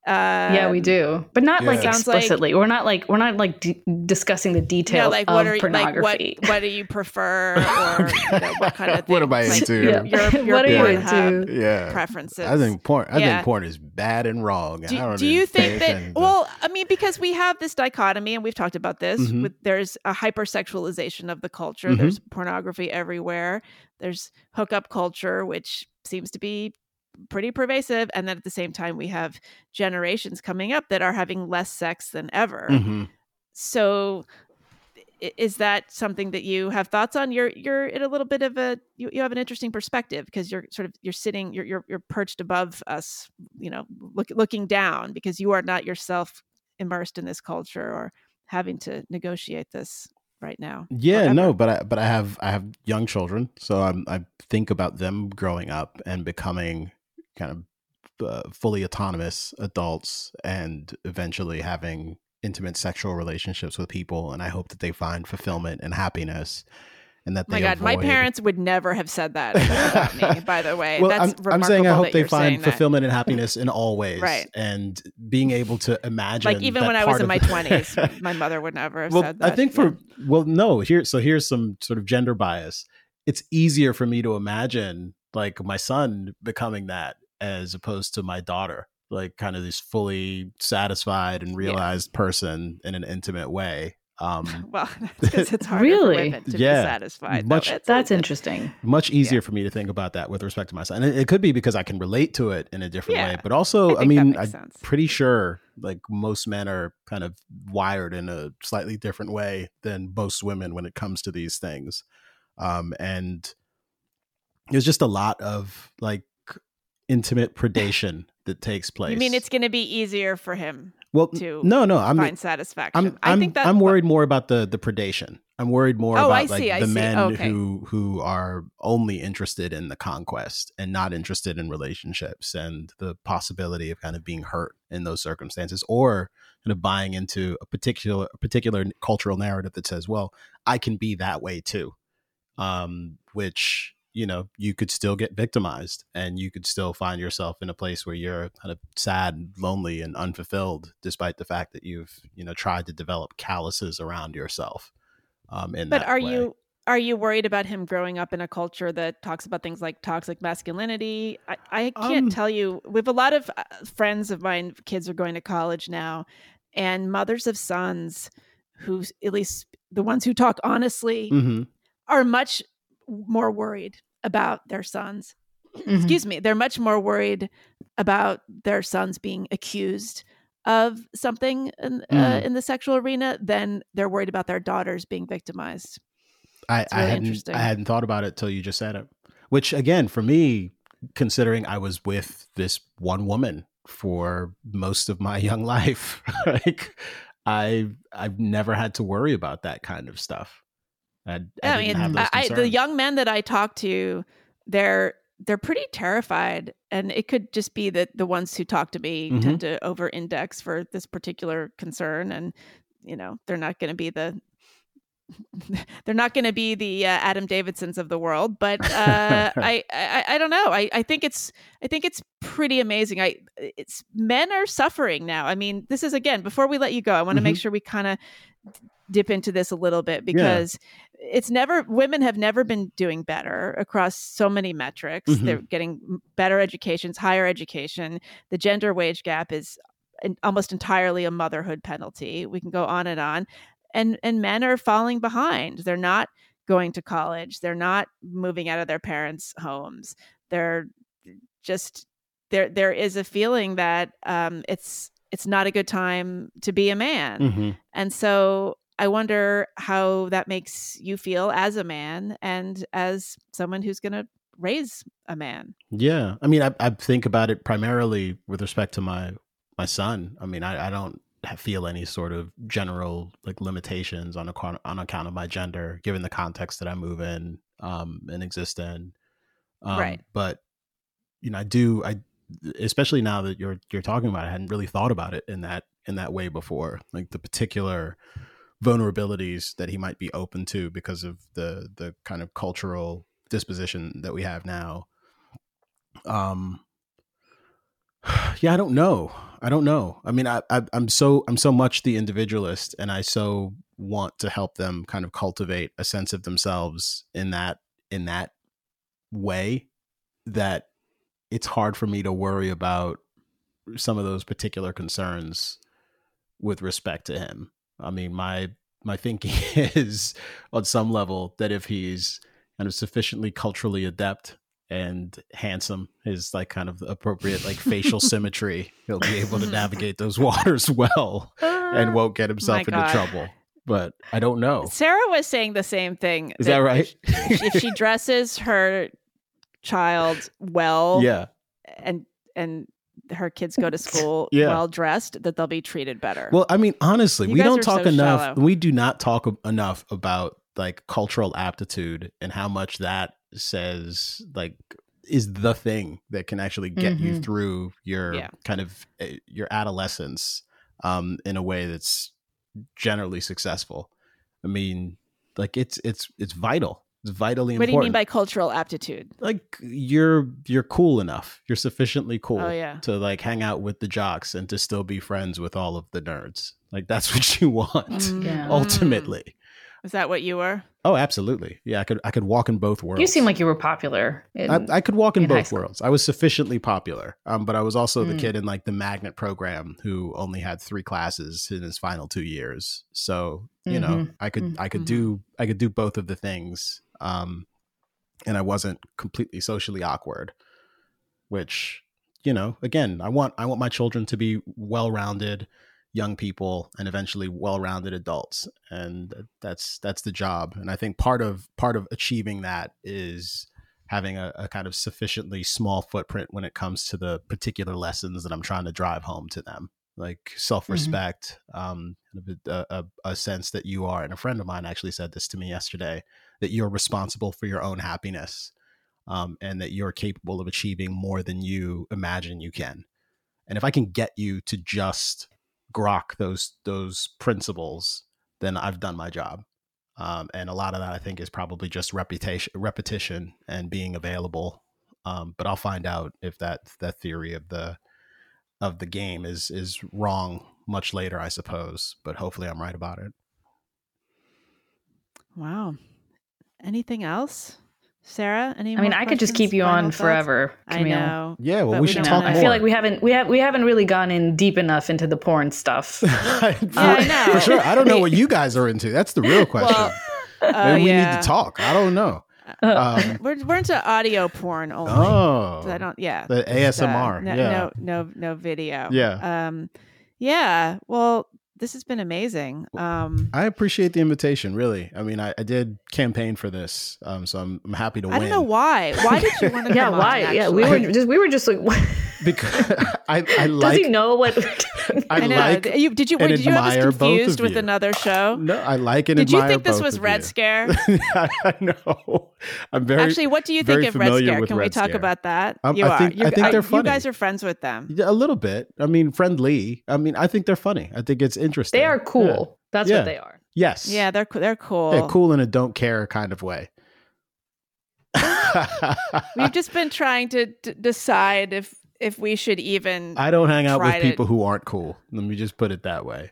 uh yeah, we do, but not like Yeah. Sounds like- explicitly. we're not like we're not like d- discussing the yeah, details like of what are you, like pornography. what [laughs] what do you prefer or you know, what kind of thing, What am I like, [laughs] into? your, your, your [laughs] What are you Pornhub into? yeah. preferences I think porn. I Yeah. think porn is bad and wrong. I do, don't do you think that attention to- well i mean because we have this dichotomy and we've talked about this Mhm. with there's a hypersexualization of the culture Mhm. there's pornography everywhere there's hookup culture which seems to be pretty pervasive and then at the same time we have generations coming up that are having less sex than ever. Mhm. so is that something that you have thoughts on? You're you're in a little bit of a you, you have an interesting perspective because you're sort of you're sitting you're, you're you're perched above us you know look, looking down because you are not yourself immersed in this culture or having to negotiate this right now Yeah, no, but I but I have I have young children, so I'm I think about them growing up and becoming kind of uh, fully autonomous adults, and eventually having intimate sexual relationships with people, and I hope that they find fulfillment and happiness. and that Oh my God, my parents would never have said that about [laughs] me. By the way, well, that's I'm, I'm saying I hope they find that. fulfillment and [laughs] happiness in all ways, Right. And being able to imagine, Like even that when I was in my [laughs] twenties, my mother would never have well, said that. I think Yeah. for well, no, here so here's some sort of gender bias. It's easier for me to imagine like my son becoming that as opposed to my daughter, like kind of this fully satisfied and realized person in an intimate way. [laughs] Um, well, [laughs] because it's harder Really? for women to Yeah. be satisfied. Much- though. That's it's- interesting. much easier for me to think about that with respect to myself. And it, it could be because I can relate to it in a different Yeah. way, but also, I I, mean, I'm sense. pretty sure like most men are kind of wired in a slightly different way than most women when it comes to these things. Um, and there's just a lot of like intimate predation that takes place. You mean it's going to be easier for him well, to no, no, I'm find satisfaction? I'm I I'm, think that I'm worried more about the the predation. I'm worried more Oh, about I like I the men Okay. who who are only interested in the conquest and not interested in relationships and the possibility of kind of being hurt in those circumstances or kind of buying into a particular a particular cultural narrative that says, well, I can be that way too. Um, which you know you could still get victimized and you could still find yourself in a place where you're kind of sad lonely and unfulfilled despite the fact that you've you know tried to develop calluses around yourself um in But that are way. you are you worried about him growing up in a culture that talks about things like toxic masculinity? I, I can't Um, tell you. We have a lot of uh, friends of mine. Kids are going to college now, and mothers of sons who, at least the ones who talk honestly, Mhm. are much more worried about their sons. Mhm. Excuse me. They're much more worried about their sons being accused of something in, uh, Mm. in the sexual arena than they're worried about their daughters being victimized. I, It's I hadn't. I hadn't thought about it till you just said it. Which again, for me, considering I was with this one woman for most of my [laughs] young life, [laughs] like I I've never had to worry about that kind of stuff. I, I, I mean, I, the young men that I talk to, they're they're pretty terrified, and it could just be that the ones who talk to me Mhm. tend to over index for this particular concern, and you know they're not going to be the [laughs] they're not going to be the uh, Adam Davidsons of the world, but uh, [laughs] I, I I don't know. I, I think it's I think it's pretty amazing. I it's men are suffering now. I mean, this is again before we let you go. I want to make Mhm. sure we kind of dip into this a little bit because it's never women have never been doing better across so many metrics. Mhm. They're getting better educations, higher education. The gender wage gap is an, almost entirely a motherhood penalty. We can go on and on. And and men are falling behind. They're not going to college. They're not moving out of their parents' homes. They're just there there is a feeling that um it's it's not a good time to be a man. Mhm. And so I wonder how that makes you feel as a man and as someone who's going to raise a man. Yeah, I mean, I, I think about it primarily with respect to my my son. I mean, I, I don't feel any sort of general like limitations on account on account of my gender, given the context that I move in um, and exist in. Um, Right. But you know, I do. I especially now that you're you're talking about it, I hadn't really thought about it in that in that way before. Like the particular vulnerabilities that he might be open to because of the the kind of cultural disposition that we have now. Um [sighs] yeah i don't know. I don't know. I mean I, I i'm so i'm so much the individualist and i so want to help them kind of cultivate a sense of themselves in that in that way that it's hard for me to worry about some of those particular concerns with respect to him i mean my my thinking [laughs] is on some level that if he's kind of sufficiently culturally adept and handsome his like kind of appropriate like facial [laughs] symmetry he'll be able to navigate those waters [laughs] well and ah, won't get himself into God. trouble but i don't know Sarah was saying the same thing. Is that right? If, if she dresses her child well yeah and and her kids go to [laughs] school Yeah. well dressed, that they'll be treated better. Well, I mean, honestly, You we don't talk so enough. shallow. We do not talk enough about like cultural aptitude and how much that says like is the thing that can actually get you Mhm. through your Yeah. kind of uh, your adolescence um in a way that's generally successful. I mean, like it's it's it's vital. It's vitally What do you mean by cultural aptitude? like you're you're cool enough. You're sufficiently cool Oh, yeah. to like hang out with the jocks and to still be friends with all of the nerds. Like that's [laughs] what you want Mm, Yeah. ultimately. Is that what you were? Oh, absolutely. Yeah, I could I could walk in both worlds. You seem like you were popular. in- I, I could walk in in both worlds. I was sufficiently popular, um, but I was also the Mm. kid in like the magnet program who only had three classes in his final two years. So you know, Mhm. I could Mhm. I could do I could do both of the things, um, and I wasn't completely socially awkward. Which you know, again, I want I want my children to be well rounded young people and eventually well-rounded adults. And that's that's the job. And i think part of part of achieving that is having a, a kind of sufficiently small footprint when it comes to the particular lessons that i'm trying to drive home to them. Like self-respect um a, a, a sense that you are and a friend of mine actually said this to me yesterday that you're responsible for your own happiness um, and that you're capable of achieving more than you imagine you can and if i can get you to just grok those those principles, then I've done my job. Um, and a lot of that I think is probably just reputation, repetition, and being available. Um, but I'll find out if that that theory of the of the game is is wrong much later, I suppose. But hopefully, I'm right about it. Wow. Anything else? Sarah, any I mean, I could just keep you on thoughts? forever. I know. Yeah, well, we we should talk know. more. I feel like we haven't we have we haven't really gone in deep enough into the porn stuff. [laughs] for, I know. for sure. I don't know what you [laughs] guys are into. That's the real question. Well, [laughs] oh, Maybe we yeah. need to talk. I don't know. Um, We're, we're into audio porn only. oh, I don't. Yeah. the just, uh, ASMR. no, yeah. no, no, no video. Yeah. Um, yeah. Well, this has been amazing. Um, I appreciate the invitation. Really, I mean, I, I did campaign for this, um, so I'm, I'm happy to I win. I don't know why. Why did you [laughs] want to? yeah, come why? On, yeah, we were just we were just like, [laughs] what? Because [laughs] I, I does he know what? [laughs] I, I know. like you, did you? and Wait, did you have admire this confused with you. another show? no, I like and Did you think this was Red you. Scare? [laughs] I know. I'm very Actually, what do you think of Red Scare? with Can we talk Scare. about that? Um, you I are. think- You- I think they're You guys are friends with them. Yeah, a little bit. I mean, friendly. I mean, I think they're funny. I think it's interesting. they are cool. That's Yeah. what they are. Yes. Yeah, they're co- they're cool. Yeah, cool in a don't care kind of way. We've just been trying to d- decide if if we should even. I don't hang out with tried it. people who aren't cool. Let me just put it that way.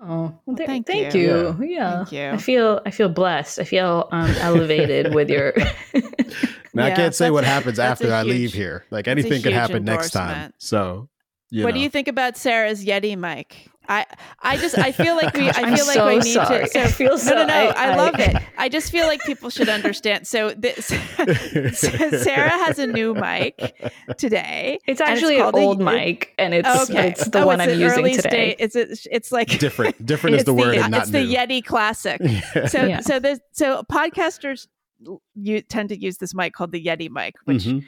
Oh, well, th- thank thank, you. you. Yeah. Thank you. I feel I feel blessed. I feel um, [laughs] elevated with your. [laughs] [laughs] Now I can't say what happens that's a after I leave here. Like anything could happen next time. So, you what know. do you think about Sarah's Yeti mic? I I just I feel like [laughs] we I I'm feel like so we need sorry. to. So, I feel so. no, no, no. I, I- love I- it. I just feel like people should understand. So, this, [laughs] Sarah has a new mic today. It's and actually an the- old it- mic, and it's Okay, it's the Oh, one it's I'm an using today. state- It's a, it's like different? [laughs] Different is it's the word, the, and not it's new. the Yeti Classic. Yeah. So Yeah. so there's so podcasters you tend to use this mic called the Yeti mic, which Mhm.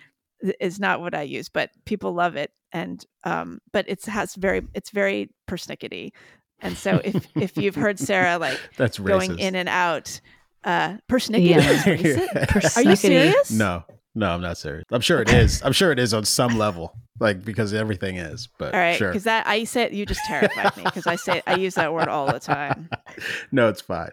Is not what I use, but people love it. And um, but it's has very it's very persnickety. And so if if you've heard Sarah like [laughs] That's racist. going in and out, uh persnickety Yeah. is [laughs] racist. Are you serious? No, no, I'm not serious. I'm sure it is. I'm sure it is on some level, like because everything is. But All right, sure. because that I said you just terrified me because I say I use that word all the time. [laughs] no, it's fine.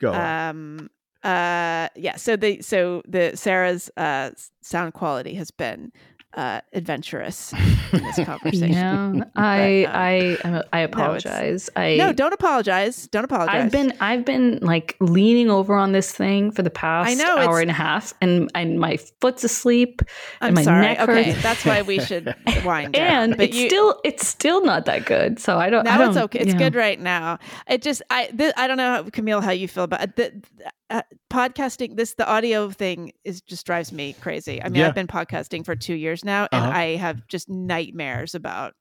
Go on. um uh yeah so the so the sarah's uh sound quality has been uh adventurous in this [laughs] conversation Yeah, [laughs] I um, I I apologize. I no don't apologize don't apologize I've been I've been like leaning over on this thing for the past I know, hour and a half, and and my foot's asleep, i'm and my sorry neck okay hurts. that's why we should [laughs] wind down and it's still it's still not that good. So I don't. I now don't, it's okay it's yeah. good right now it just i th- i don't know how, Kmele how you feel about it. The, uh, podcasting this the audio thing is just drives me crazy i mean Yeah. i've been podcasting for two years now and Uh-huh. i have just nightmares about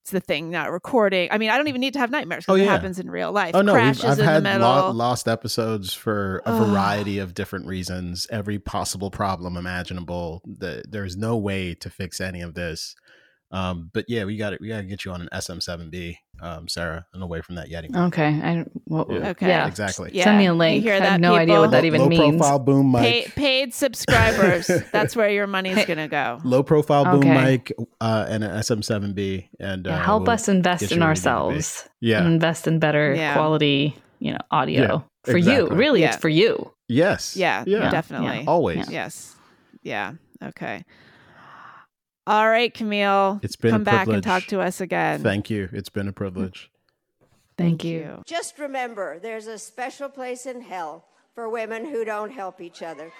it's the thing not recording i mean i don't even need to have nightmares because Oh, it yeah. happens in real life Oh no, crashes I've in had lo- lost episodes for a variety of different reasons, every possible problem imaginable. The, there's no way to fix any of this. Um, but yeah, we got it. We got to get you on an SM7B, um, Sarah, and away from that Yeti. Okay. I what, Yeah. Okay. Yeah. Exactly. Yeah. Send me a You link. hear I that, have no idea what that even low means. Low profile boom mic. Pay, paid subscribers [laughs] that's where your money's gonna go Low profile boom Okay. mic uh, and an SM7B, and uh, Yeah, help we'll us invest in you where you need to be. ourselves Yeah, and invest in better Yeah. quality, you know, audio Yeah, for you. Really, Yeah. it's for you. Yes. Yeah, Yeah. definitely. Yeah. Always. Yes. Yeah. Okay. All right, Kmele. It's been a come back and talk to us again. Thank you. It's been a privilege. Thank you. Just remember, there's a special place in hell for women who don't help each other.